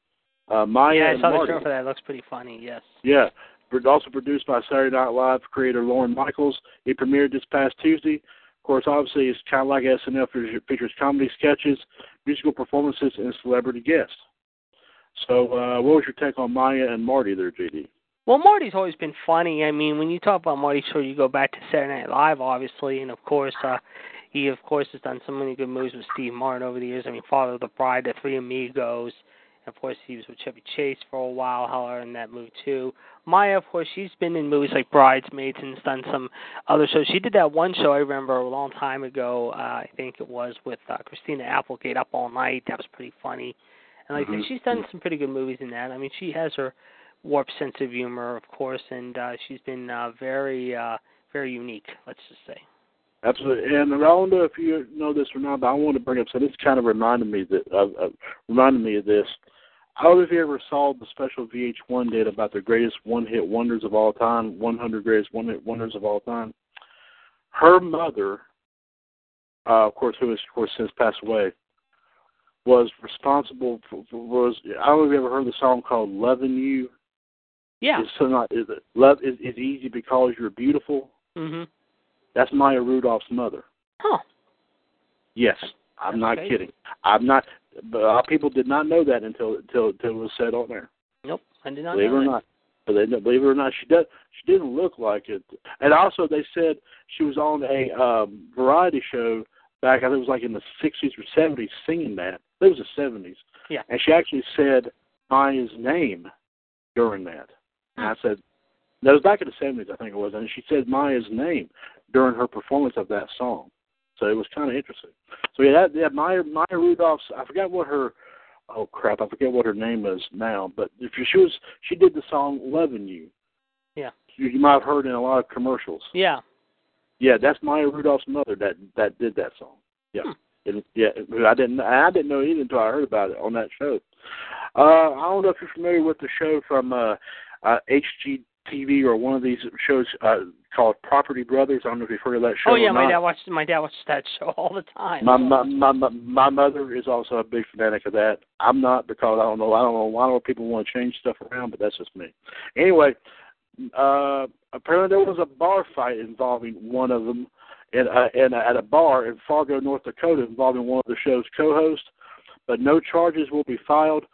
Uh, Maya yeah, I saw the show for that. It looks pretty funny. Yes. Yeah, also produced by Saturday Night Live creator Lorne Michaels. It premiered this past Tuesday. Of course, obviously, it's kind of like SNL features comedy sketches, musical performances, and celebrity guests. So, uh, what was your take on Maya and Marty there, JD? Well, Marty's always been funny. I mean, when you talk about Marty Short, you go back to Saturday Night Live, obviously, and of course, uh, he of course has done so many good movies with Steve Martin over the years. I mean, Father of the Bride, The Three Amigos. Of course, he was with Chevy Chase for a while, however, in that movie too. Maya, of course, she's been in movies like Bridesmaids and has done some other shows. She did that one show I remember a long time ago. Uh, I think it was with uh, Christina Applegate, Up All Night. That was pretty funny. And like mm-hmm. she's done some pretty good movies in that. I mean, she has her warped sense of humor, of course, and uh, she's been uh, very, uh, very unique. Let's just say. Absolutely, and I don't know if you know this or not, but I want to bring up. So this kind of reminded me that uh, uh, reminded me of this. I don't know if you ever saw the special VH1 did about the greatest one-hit wonders of all time, 100 greatest one-hit wonders of all time. Her mother, uh, of course, who has of course since passed away, was responsible for, for was. I don't know if you ever heard the song called "Loving You." Yeah. It's so not is it love is, is easy because you're beautiful. Mhm. That's Maya Rudolph's mother. Huh. Yes, I'm That's not crazy. kidding. I'm not. But uh, people did not know that until until until it was said on there. Nope, I did not believe it or that. not. But they believe it or not, she does. She didn't look like it. And also, they said she was on a um, variety show back. I think it was like in the '60s or '70s, singing that. It was the '70s. Yeah. And she actually said Maya's name during that. And I said, that was back in the '70s, I think it was. And she said Maya's name during her performance of that song. So it was kind of interesting. So yeah, that, yeah, Maya Maya Rudolph's. I forgot what her. Oh crap! I forget what her name is now. But if she was, she did the song "Loving You." Yeah. You, you might have heard in a lot of commercials. Yeah. Yeah, that's Maya Rudolph's mother that that did that song. Yeah. Hmm. It, yeah, I didn't. I didn't know either until I heard about it on that show. Uh, I don't know if you're familiar with the show from uh, uh, HGTV or one of these shows uh, called Property Brothers. I don't know if you've heard of that show. Oh yeah, my not. dad watched my dad watched that show <laughs> all the time. My, my my my my mother is also a big fanatic of that. I'm not because I don't know I don't know I don't people want to change stuff around, but that's just me. Anyway, uh apparently there was a bar fight involving one of them in uh, in at a bar in Fargo, North Dakota, involving one of the show's co-hosts. but no charges will be filed.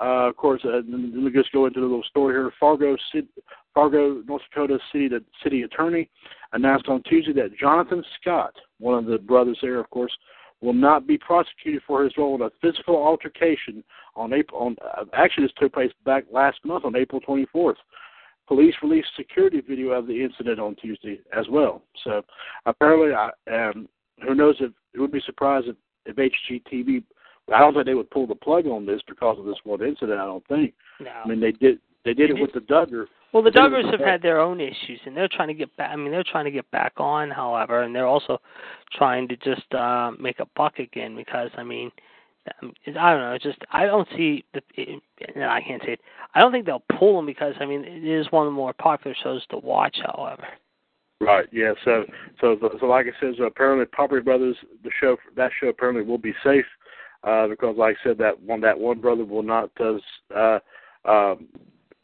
Uh, of course, uh, let me just go into a little story here. Fargo, Fargo, North Dakota City, the city attorney announced on Tuesday that Jonathan Scott, one of the brothers there, of course, will not be prosecuted for his role in a physical altercation on April. On uh, actually, this took place back last month on April 24th. Police released security video of the incident on Tuesday as well. So apparently, I, um, who knows if it would be surprised if, if HGTV. I don't think they would pull the plug on this because of this one incident. I don't think. No. I mean, they did. They did it with the Duggar. Well, the Duggars have had their own issues, and they're trying to get back. I mean, they're trying to get back on, however, and they're also trying to just uh, make a buck again because I mean, um, I don't know. It's just I don't see the. It, no, I can't say it. I don't think they'll pull them because I mean it is one of the more popular shows to watch. However. Right. Yeah. So so so like I said, so apparently Property Brothers, the show that show apparently will be safe uh, because like I said that one that one brother will not does uh, um,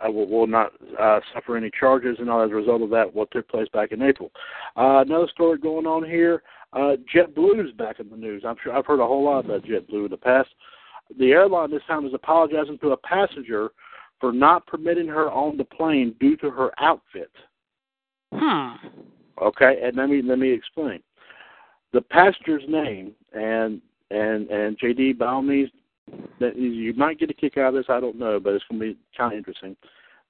uh, will, will not uh, suffer any charges and all as a result of that what took place back in April. Uh, another story going on here. Uh, JetBlue is back in the news. I'm sure I've heard a whole lot about JetBlue in the past. The airline this time is apologizing to a passenger for not permitting her on the plane due to her outfit. Hmm. Okay, and let me let me explain. The passenger's name and and and JD by all means that you might get a kick out of this, I don't know, but it's going to be kind of interesting.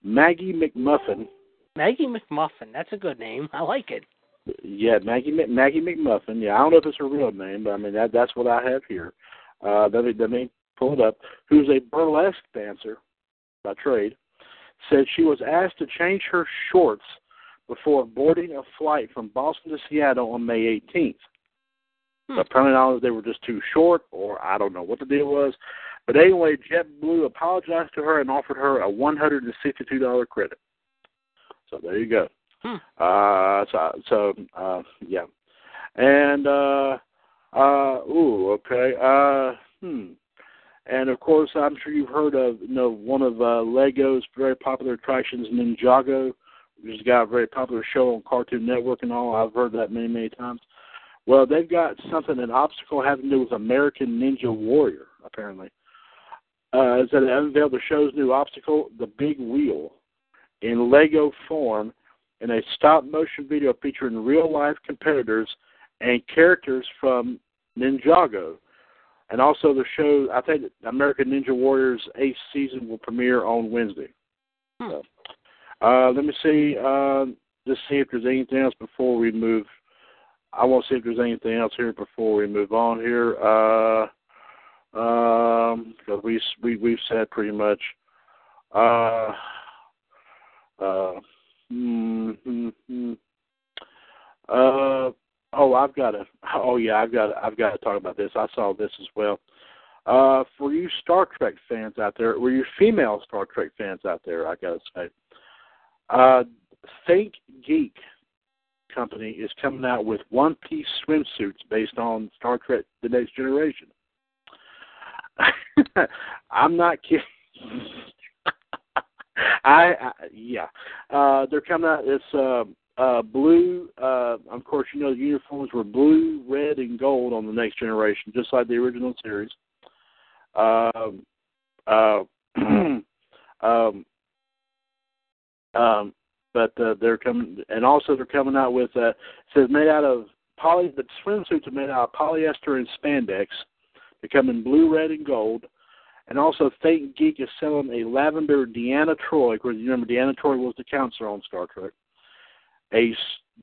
Maggie McMuffin. Maggie McMuffin. That's a good name. I like it. Yeah, Maggie Maggie McMuffin. Yeah, I don't know if it's her real name, but I mean that that's what I have here. Uh, let me let me pull it up. Who's a burlesque dancer by trade? Said she was asked to change her shorts before boarding a flight from Boston to Seattle on May 18th. Hmm. Apparently, they were just too short, or I don't know what the deal was. But anyway, JetBlue apologized to her and offered her a $162 credit. So there you go. Hmm. Uh, so, so uh, yeah, and uh, uh, ooh, okay, uh, hmm. And of course, I'm sure you've heard of you know one of uh, Lego's very popular attractions, Ninjago, which has got a very popular show on Cartoon Network and all. I've heard that many, many times. Well, they've got something, an obstacle having to do with American Ninja Warrior, apparently. Uh, is that it unveiled the show's new obstacle, the Big Wheel, in Lego form, in a stop motion video featuring real life competitors and characters from Ninjago. And also, the show, I think American Ninja Warrior's eighth season will premiere on Wednesday. Hmm. So, uh, let me see, uh, just see if there's anything else before we move I want to see if there's anything else here before we move on here. Uh, um, because we we we've said pretty much. Uh, uh, mm, uh, oh, I've got to. Oh yeah, I've got. I've got to talk about this. I saw this as well. Uh, for you Star Trek fans out there, or you female Star Trek fans out there, I gotta say, uh, Think Geek company is coming out with one piece swimsuits based on Star Trek The Next Generation. <laughs> I'm not kidding. <laughs> I, I yeah. Uh they're coming out it's uh uh blue uh of course you know the uniforms were blue, red and gold on the next generation, just like the original series. Um uh <clears throat> um um but uh, they're coming, and also they're coming out with uh, it says made out of poly. The swimsuits are made out of polyester and spandex. They come in blue, red, and gold. And also, ThinkGeek is selling a lavender Deanna Troi. Because you remember Deanna Troi was the counselor on Star Trek. A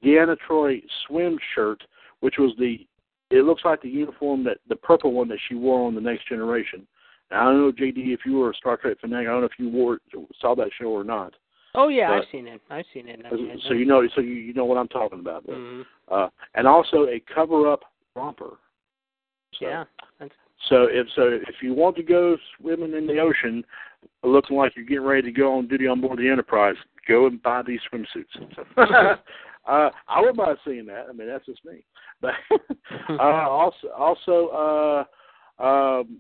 Deanna Troi swim shirt, which was the. It looks like the uniform that the purple one that she wore on the Next Generation. Now, I don't know, JD, if you were a Star Trek fanatic. I don't know if you wore saw that show or not. Oh yeah, but, I've seen it. I've seen it. So you know, so you you know what I'm talking about. Mm-hmm. Uh, and also a cover-up romper. So, yeah. That's... So if so, if you want to go swimming in the ocean, looking like you're getting ready to go on duty on board the Enterprise, go and buy these swimsuits. <laughs> <laughs> uh, I wouldn't mind seeing that. I mean, that's just me. <laughs> But uh, also, also, uh, um,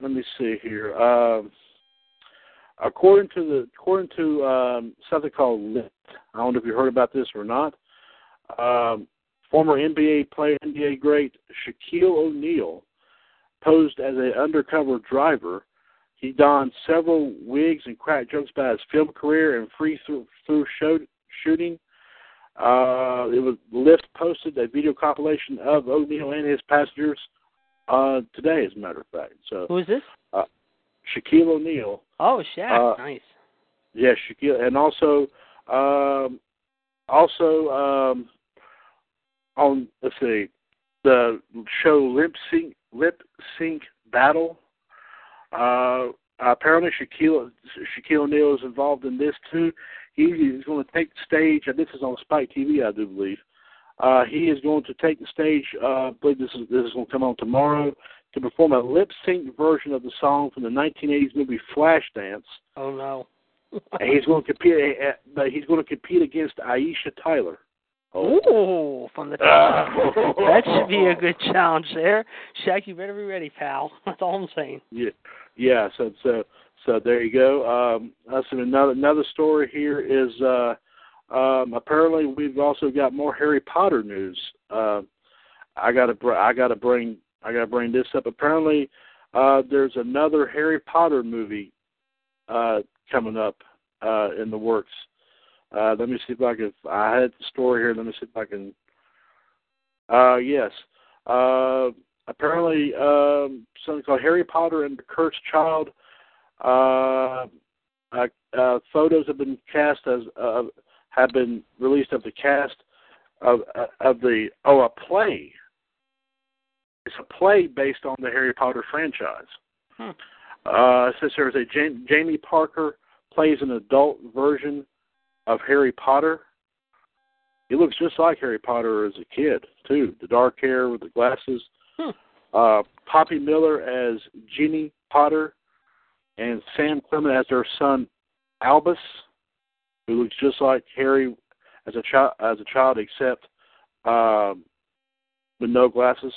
let me see here. Um, according to the according to um, something called Lyft, I don't know if you heard about this or not. Um, former NBA player, NBA great Shaquille O'Neal posed as an undercover driver. He donned several wigs and cracked jokes about his film career and free through, through show, shooting. Uh, it was Lyft posted a video compilation of O'Neal and his passengers uh, today, as a matter of fact. So Who is this? uh, Shaquille O'Neal, Oh, Shaq. Uh, nice. yeah, Shaquille, and also, um, also um, on let's see, the show Lip Sync Lip Sync Battle. Uh, apparently, Shaquille Shaquille O'Neal is involved in this too. He is going to take the stage, and this is on Spike TV, I do believe. Uh, he is going to take the stage. Uh, I believe this is this is going to come on tomorrow to perform a lip sync version of the song from the 1980s movie Flashdance. Oh no. <laughs> And he's going to compete, uh, but he's going to compete against Aisha Tyler. Ooh, from the top. <laughs> that should be a good challenge there. Shaq, you better be ready, pal. <laughs> That's all I'm saying. Yeah, yeah. So so so there you go. Um, that's another another story here is uh, um, apparently we've also got more Harry Potter news. Uh, I gotta br- I gotta bring I gotta bring this up. Apparently, uh, there's another Harry Potter movie uh, coming up uh, in the works. Uh, let me see if I can. I had the story here. Let me see if I can. Uh, yes. Uh, apparently, um, something called Harry Potter and the Cursed Child. Uh, uh, uh, photos have been cast as uh, have been released of the cast of uh, of the oh a play. It's a play based on the Harry Potter franchise. Hmm. Uh, it says there's a Jam- Jamie Parker plays an adult version of Harry Potter. He looks just like Harry Potter as a kid too. The dark hair with the glasses. Hmm. Uh, Poppy Miller as Ginny Potter, and Sam Clement as their son Albus, who looks just like Harry as a child as a child, except um, with no glasses.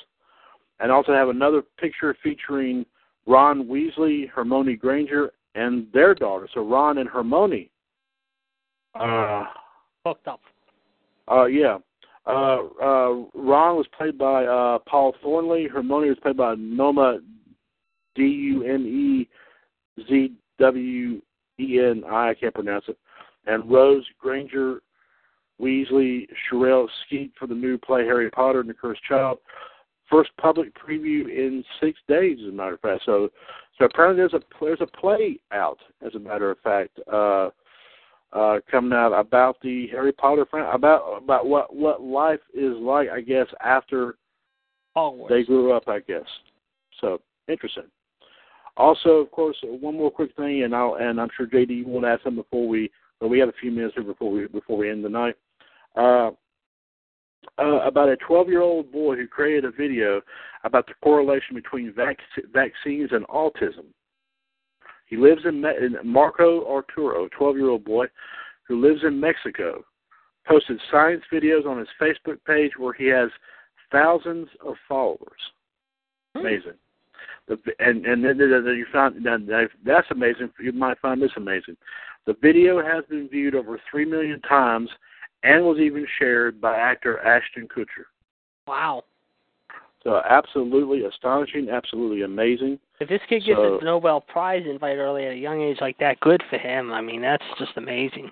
And also have another picture featuring Ron Weasley, Hermione Granger, and their daughter. So Ron and Hermione. Uh, Hooked up. uh, yeah. Uh, uh, Ron was played by uh, Paul Thornley. Hermione was played by Noma D U M E Z W E N I. I can't pronounce it. And Rose Granger Weasley Cherrelle Skeete for the new play Harry Potter and the Cursed Child. First public preview in six days, as a matter of fact. So, so apparently there's a there's a play out, as a matter of fact. Uh, uh, coming out about the Harry Potter fan about about what what life is like, I guess, after Hogwarts. they grew up, I guess. So interesting. Also, of course, one more quick thing, and I'll and I'm sure JD you want to add something before we. But we have a few minutes here before we before we end the night. Uh, uh, about a 12 year old boy who created a video about the correlation between vac- vaccines and autism. He lives in, Me- in Marco Arturo, a 12 year old boy who lives in Mexico, posted science videos on his Facebook page where he has thousands of followers. Hmm. Amazing. The, and and then then you found that- that's amazing. You might find this amazing. The video has been viewed over three million times and was even shared by actor Ashton Kutcher. Wow. So absolutely astonishing, absolutely amazing. If this kid gets So- a Nobel Prize invite early at a young age like that, good for him. I mean, that's just amazing.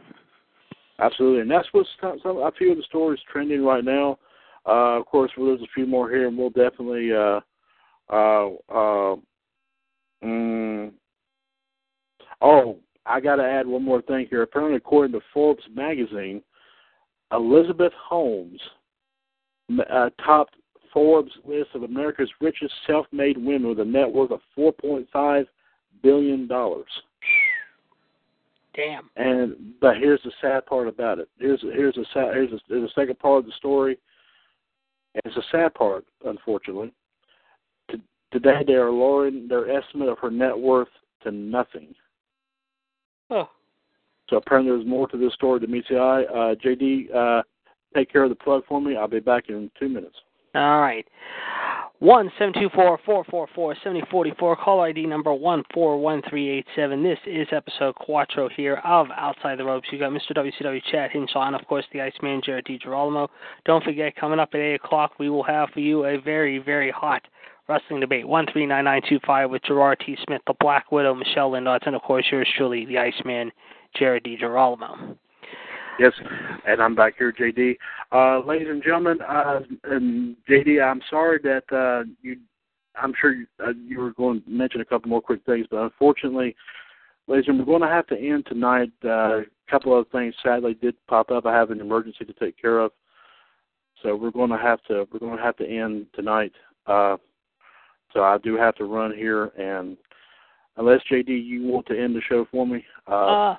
Absolutely, and that's what's some, some a few of the stories trending right now. Uh, of course, well, there's a few more here, and we'll definitely. Uh, uh, uh, mm, oh, I got to add one more thing here. Apparently, according to Forbes magazine, Elizabeth Holmes uh, topped Forbes list of America's richest self-made women with a net worth of 4.5 billion dollars. Damn. And but here's the sad part about it. Here's here's the sad here's the, here's the second part of the story. And it's a sad part, unfortunately. Today they are lowering their estimate of her net worth to nothing. Oh, So apparently there's more to this story than meets the eye. Uh, JD, uh, take care of the plug for me. I'll be back in two minutes. all right. One seven two four four four four seventy forty four. Call ID number one four one three eight seven. This is episode Quattro here of Outside the Ropes. You got Mr. WCW Chad Hinshaw and of course the Iceman Jared DiGirolamo. Don't forget, coming up at eight o'clock, we will have for you a very very hot Wrestling Debate 139925 with Gerard T. Smith, the Black Widow, Michelle Lindotts, and of course yours truly, the Iceman, Jared DiGirolamo. Yes, and I'm back here, JD. Uh, ladies and gentlemen, uh, and JD, I'm sorry that uh, you. I'm sure you, uh, you were going to mention a couple more quick things, but unfortunately, ladies and gentlemen, we're going to have to end tonight. Uh, a couple of things sadly did pop up. I have an emergency to take care of, so we're going to have to we're going to have to end tonight. Uh, so I do have to run here, and unless JD, you want to end the show for me. Uh, uh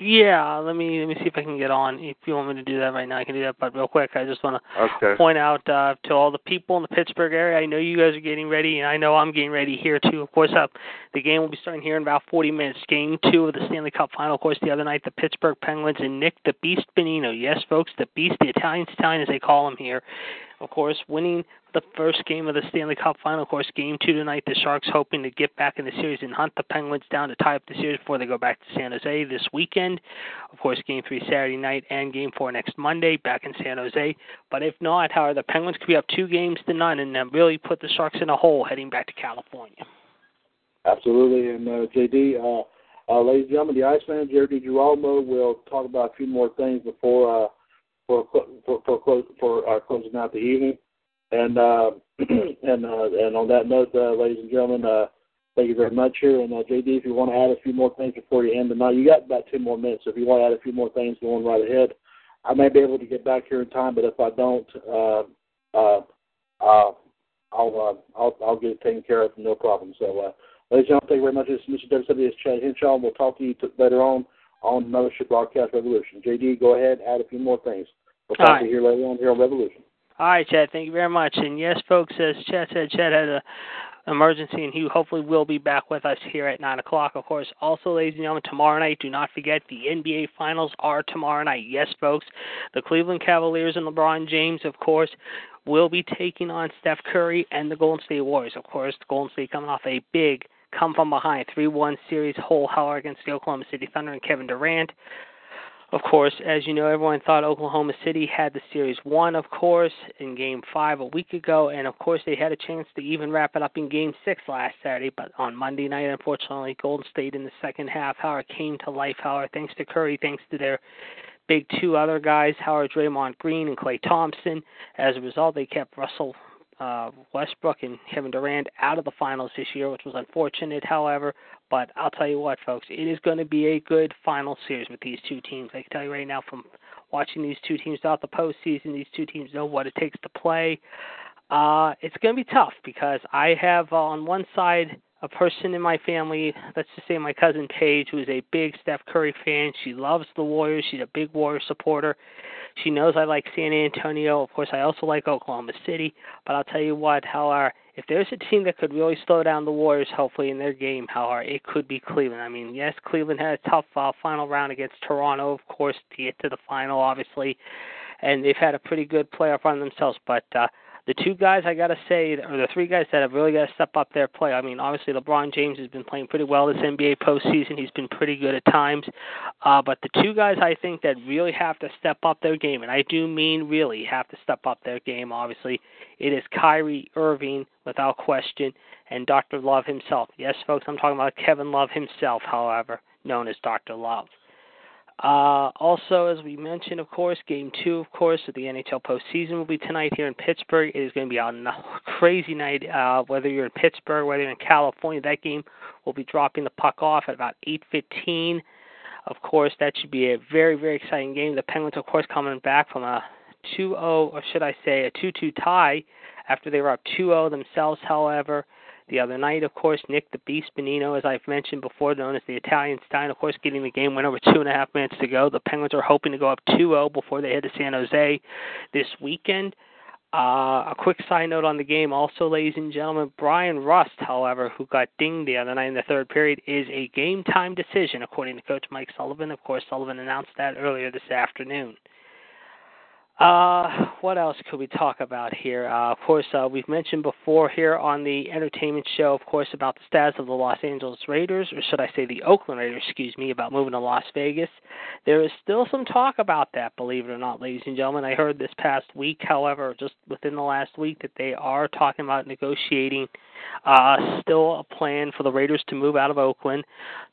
yeah, let me let me see if I can get on. If you want me to do that right now, I can do that. But real quick, I just want to okay. point out uh, to all the people in the Pittsburgh area. I know you guys are getting ready, and I know I'm getting ready here too. Of course, uh, the game will be starting here in about 40 minutes. Game two of the Stanley Cup Final. Of course, the other night, the Pittsburgh Penguins and Nick the Beast Bonino. Yes, folks, the Beast, the Italian Stallion, as they call him here, of course, winning the first game of the Stanley Cup final. Of course, game two tonight, the Sharks hoping to get back in the series and hunt the Penguins down to tie up the series before they go back to San Jose this weekend. Of course, game three Saturday night and game four next Monday back in San Jose. But if not, however, the Penguins could be up two games to none and then really put the Sharks in a hole heading back to California. Absolutely. And uh, JD, uh, uh, ladies and gentlemen, the Iceman, Jared DiGirolamo, will talk about a few more things before. Uh, for for for, for, uh, closing out the evening. And uh, <clears throat> and uh, and on that note, uh, ladies and gentlemen, uh, thank you very much here. And uh, JD, if you want to add a few more things before you end the night, you got about two more minutes. So if you want to add a few more things, going right ahead. I may be able to get back here in time, but if I don't, uh, uh, uh, I'll, uh, I'll I'll get it taken care of, no problem. So, uh, ladies and gentlemen, thank you very much. This is Mr. Chad Hinshaw. We'll talk to you later on on Mothership Broadcast Revolution. JD, go ahead, add a few more things. We'll talk right. to you here later on here on Revolution. All right, Chad. Thank you very much. And yes, folks, as Chad said, Chad had a emergency, and he hopefully will be back with us here at 9 o'clock, of course. Also, ladies and gentlemen, tomorrow night, do not forget the NBA Finals are tomorrow night. Yes, folks, the Cleveland Cavaliers and LeBron James, of course, will be taking on Steph Curry and the Golden State Warriors. Of course, the Golden State coming off a big come from behind 3-1 series whole hour against the Oklahoma City Thunder and Kevin Durant. Of course, as you know, everyone thought Oklahoma City had the series won, of course, in game five a week ago, and of course they had a chance to even wrap it up in game six last Saturday, but on Monday night, unfortunately, Golden State in the second half, Howard came to life, Howard, thanks to Curry, thanks to their big two other guys, Howard Draymond Green and Klay Thompson. As a result, they kept Russell uh, Westbrook and Kevin Durant out of the finals this year, which was unfortunate, however. But I'll tell you what, folks, it is going to be a good final series with these two teams. I can tell you right now from watching these two teams throughout the postseason, these two teams know what it takes to play. Uh, it's going to be tough because I have uh, on one side a person in my family, let's just say my cousin Paige, who is a big Steph Curry fan. She loves the Warriors. She's a big Warriors supporter. She knows I like San Antonio. Of course, I also like Oklahoma City. But I'll tell you what, however, if there's a team that could really slow down the Warriors, hopefully in their game, however, it could be Cleveland. I mean, yes, Cleveland had a tough uh, final round against Toronto, of course, to get to the final, obviously, and they've had a pretty good playoff run themselves. But uh, the two guys I gotta say, or the three guys that have really got to step up their play. I mean, obviously LeBron James has been playing pretty well this NBA postseason. He's been pretty good at times, uh, but the two guys I think that really have to step up their game, and I do mean really have to step up their game. Obviously, it is Kyrie Irving without question, and Dr. Love himself. Yes, folks, I'm talking about Kevin Love himself. However, known as Dr. Love. Uh, also, as we mentioned, of course, Game Two, of course, of the NHL postseason will be tonight here in Pittsburgh. It is going to be a <laughs> crazy night. Uh, whether you're in Pittsburgh, whether you're in California, that game will be dropping the puck off at about 8:15. Of course, that should be a very, very exciting game. The Penguins, of course, coming back from a 2-0, or should I say, a 2-2 tie after they were up 2-0 themselves. However, the other night, of course, Nick the Beast Bonino, as I've mentioned before, known as the Italian Stein, of course, getting the game winner over <laughs> two and a half minutes to go. The Penguins are hoping to go up 2-0 before they head to San Jose this weekend. Uh, a quick side note on the game, also, ladies and gentlemen, Bryan Rust, however, who got dinged the other night in the third period, is a game time decision, according to Coach Mike Sullivan. Of course, Sullivan announced that earlier this afternoon. Uh, what else could we talk about here? Uh, of course, uh, we've mentioned before here on the entertainment show, of course, about the status of the Los Angeles Raiders, or should I say the Oakland Raiders, excuse me, about moving to Las Vegas. There is still some talk about that, believe it or not, ladies and gentlemen. I heard this past week, however, just within the last week, that they are talking about negotiating uh, still a plan for the Raiders to move out of Oakland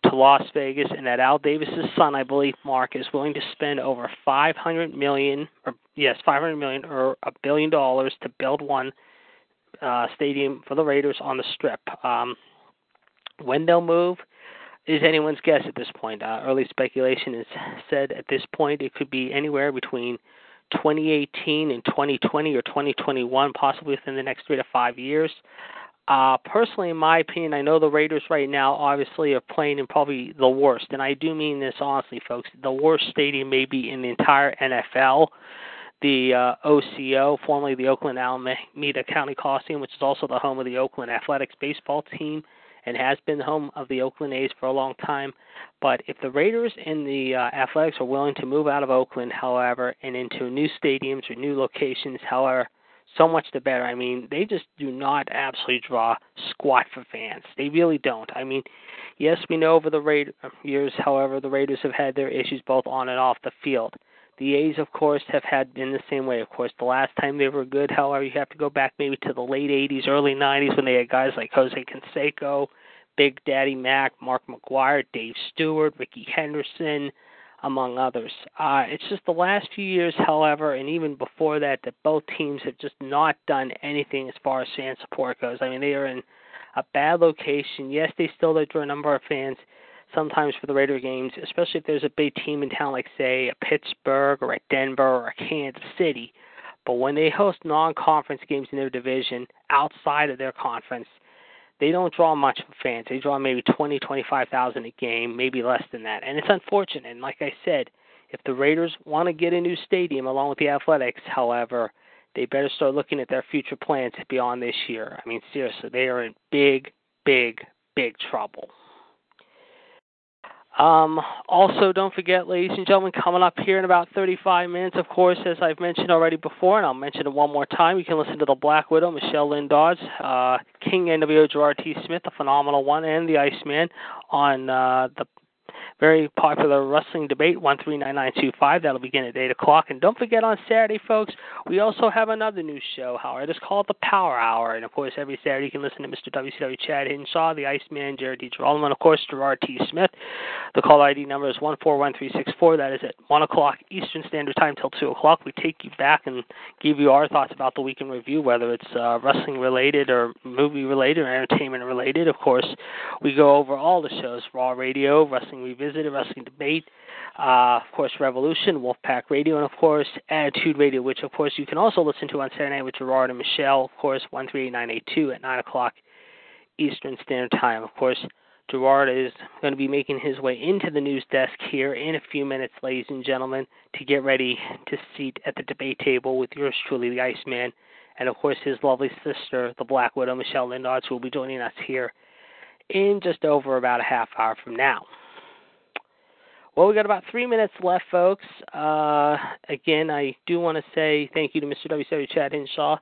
to Las Vegas, and that Al Davis's son, I believe, Mark, is willing to spend over 500 million or yes, 500 million or a billion dollars to build one uh, stadium for the Raiders on the Strip. Um, when they'll move is anyone's guess at this point. Uh, early speculation is said at this point it could be anywhere between 2018 and 2020 or 2021, possibly within the next three to five years. Uh, personally, in my opinion, I know the Raiders right now obviously are playing in probably the worst, and I do mean this honestly, folks. The worst stadium maybe in the entire NFL the uh, OCO, formerly the Oakland Alameda County Coliseum, which is also the home of the Oakland Athletics baseball team and has been the home of the Oakland A's for a long time. But if the Raiders and the uh, Athletics are willing to move out of Oakland, however, and into new stadiums or new locations, however, so much the better. I mean, they just do not absolutely draw squat for fans. They really don't. I mean, yes, we know over the Raiders uh, years, however, the Raiders have had their issues both on and off the field. The A's, of course, have had in the same way. Of course, the last time they were good, however, you have to go back maybe to the late 80s, early 90s when they had guys like Jose Canseco, Big Daddy Mack, Mark McGwire, Dave Stewart, Rickey Henderson, among others. Uh, it's just the last few years, however, and even before that, that both teams have just not done anything as far as fan support goes. I mean, they are in a bad location. Yes, they still draw a number of fans sometimes for the Raider games, especially if there's a big team in town like say a Pittsburgh or a Denver or a Kansas City. But when they host non-conference games in their division outside of their conference, they don't draw much fans. They draw maybe 20, 25,000 a game, maybe less than that. And it's unfortunate. And like I said, if the Raiders want to get a new stadium along with the Athletics, however, they better start looking at their future plans beyond this year. I mean, seriously, they are in big, big, big trouble. Um, also, don't forget, ladies and gentlemen, coming up here in about 35 minutes, of course, as I've mentioned already before, and I'll mention it one more time, you can listen to the Black Widow, Michelle Lynn Dodds, uh, King NWO Gerard T. Smith, the phenomenal one, and the Iceman on uh, the very popular wrestling debate, 139925. That'll begin at 8 o'clock. And don't forget on Saturday, folks, we also have another new show, Howard. It's called The Power Hour. And, of course, every Saturday you can listen to Mr. WCW Chad Hinshaw, the Iceman, Jared DiGirolamo, and, of course, Gerard T. Smith. The call ID number is 141364. That is at 1 o'clock Eastern Standard Time till 2 o'clock. We take you back and give you our thoughts about the week in review, whether it's uh, wrestling related or movie related or entertainment related. Of course, we go over all the shows Raw Radio, Wrestling Review Revisited, Wrestling Debate, uh, of course, Revolution, Wolfpack Radio, and of course, Attitude Radio, which of course you can also listen to on Saturday with Gerard and Michelle, of course, 13882 at 9 o'clock Eastern Standard Time. Of course, Gerard is going to be making his way into the news desk here in a few minutes, ladies and gentlemen, to get ready to seat at the debate table with yours truly, the Iceman, and of course his lovely sister, the Black Widow, Michelle Lindars, who will be joining us here in just over about a half hour from now. Well, we got about three minutes left, folks. Uh, again, I do want to say thank you to Mr. WCW Chad Hinshaw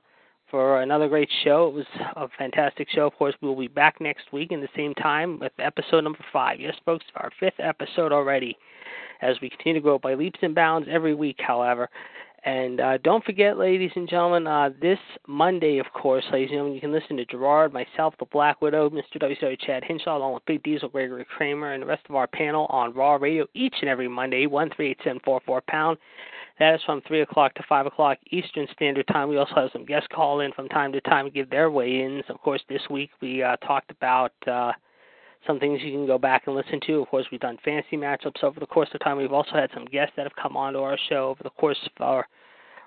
for another great show. It was a fantastic show. Of course, we will be back next week in the same time with episode number five. Yes, folks, our fifth episode already as we continue to grow by leaps and bounds every week, however. And uh, don't forget, ladies and gentlemen, uh, this Monday, of course, ladies and gentlemen, you can listen to Gerard, myself, the Black Widow, Mr. WCW Chad Hinshaw, along with Big Diesel, Gregory Kramer, and the rest of our panel on Raw Radio each and every Monday, one three eight seven four four pound. That is from 3 o'clock to 5 o'clock Eastern Standard Time. We also have some guests call in from time to time to give their weigh ins. Of course, this week we uh, talked about. Uh, some things you can go back and listen to. Of course, we've done fantasy matchups over the course of time. We've also had some guests that have come on to our show over the course of our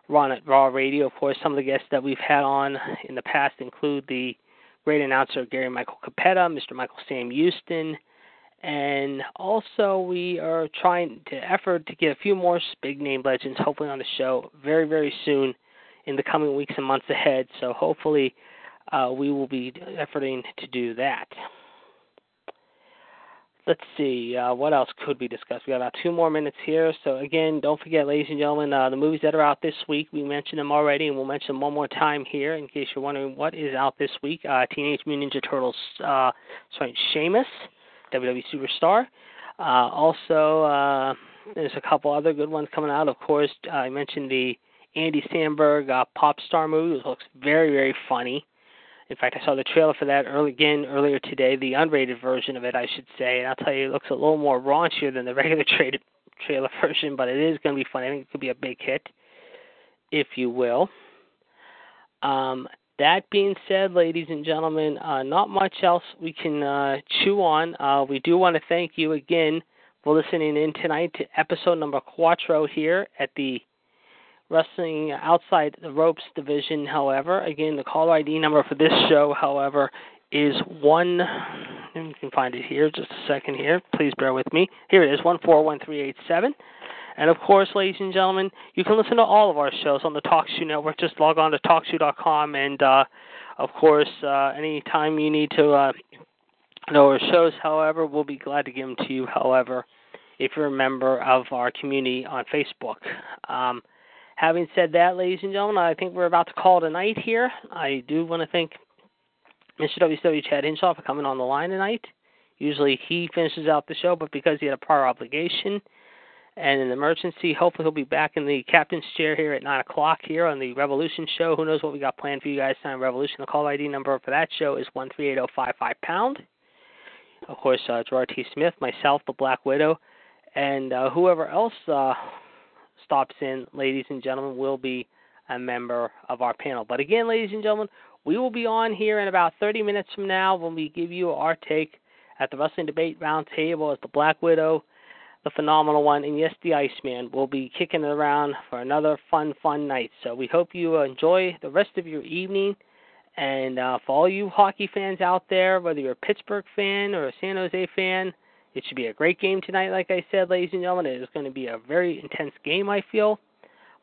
run at Raw Radio. Of course, some of the guests that we've had on in the past include the great announcer Gary Michael Cappetta, Mr. Michael Sam Houston, and also we are trying to effort to get a few more big name legends hopefully on the show very very soon in the coming weeks and months ahead. So hopefully uh, we will be efforting to do that. Let's see, uh, what else could we discuss? We got about two more minutes here. So again, don't forget, ladies and gentlemen, uh, the movies that are out this week. We mentioned them already, and we'll mention them one more time here in case you're wondering what is out this week. Uh, Teenage Mutant Ninja Turtles, uh, sorry, Sheamus, WWE Superstar. Uh, also, uh, there's a couple other good ones coming out. Of course, I mentioned the Andy Samberg uh, Pop Star movie, which looks very, very funny. In fact, I saw the trailer for that early again earlier today, the unrated version of it, I should say. And I'll tell you, it looks a little more raunchier than the <laughs> regular traded trailer version, but it is going to be fun. I think it could be a big hit, if you will. Um, that being said, ladies and gentlemen, uh, not much else we can uh, chew on. Uh, we do want to thank you again for listening in tonight to episode number quattro here at the Wrestling Outside the Ropes division. However, again, the caller ID number for this show, however, is one. You can find it here. Just a second here. Please bear with me. Here it is, one four one three eight seven. And of course, ladies and gentlemen, you can listen to all of our shows on the TalkShoe Network. Just log on to TalkShoe.com, and uh, of course, uh, anytime you need to uh, know our shows, however, we'll be glad to give them to you. However, if you're a member of our community on Facebook. Um, having said that, ladies and gentlemen, I think we're about to call tonight here. I do want to thank Mr. WCW Chad Hinshaw for coming on the line tonight. Usually he finishes out the show, but because he had a prior obligation, and an emergency. Hopefully, he'll be back in the captain's chair here at 9 o'clock here on the Revolution show. Who knows what we got planned for you guys tonight? Revolution. The call ID number for that show is 138055 pound. Of course, uh, Gerard T. Smith, myself, the Black Widow, and uh, whoever else uh, stops in, ladies and gentlemen, will be a member of our panel. But again, ladies and gentlemen, we will be on here in about 30 minutes from now when we give you our take at the Wrestling Debate Roundtable as the Black Widow the phenomenal one, and yes, the Iceman will be kicking it around for another fun, fun night. So we hope you enjoy the rest of your evening. And uh, for all you hockey fans out there, whether you're a Pittsburgh fan or a San Jose fan, it should be a great game tonight. Like I said, ladies and gentlemen, it is going to be a very intense game. I feel,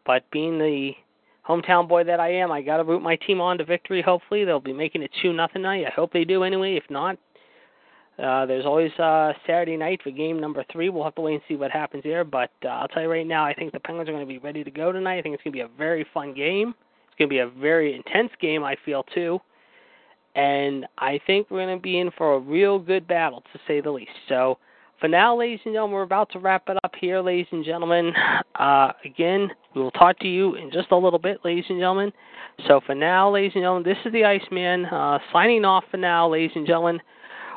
but being the hometown boy that I am, I got to root my team on to victory. Hopefully, they'll be making it two nothing tonight. I hope they do anyway. If not, uh, there's always uh, Saturday night for game number three. We'll have to wait and see what happens there. But uh, I'll tell you right now, I think the Penguins are going to be ready to go tonight. I think it's going to be a very fun game. It's going to be a very intense game, I feel, too. And I think we're going to be in for a real good battle, to say the least. So for now, ladies and gentlemen, we're about to wrap it up here, ladies and gentlemen. Uh, again, we will talk to you in just a little bit, ladies and gentlemen. So for now, ladies and gentlemen, this is the Iceman uh, signing off for now, ladies and gentlemen.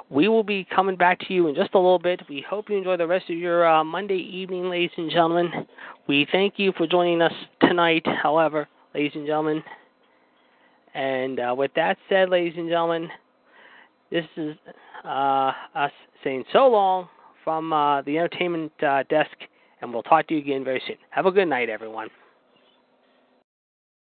We will be coming back to you in just a little bit. We hope you enjoy the rest of your uh, Monday evening, ladies and gentlemen. We thank you for joining us tonight, however, ladies and gentlemen. And uh, with that said, ladies and gentlemen, this is uh, us saying so long from uh, the entertainment uh, desk, and we'll talk to you again very soon. Have a good night, everyone.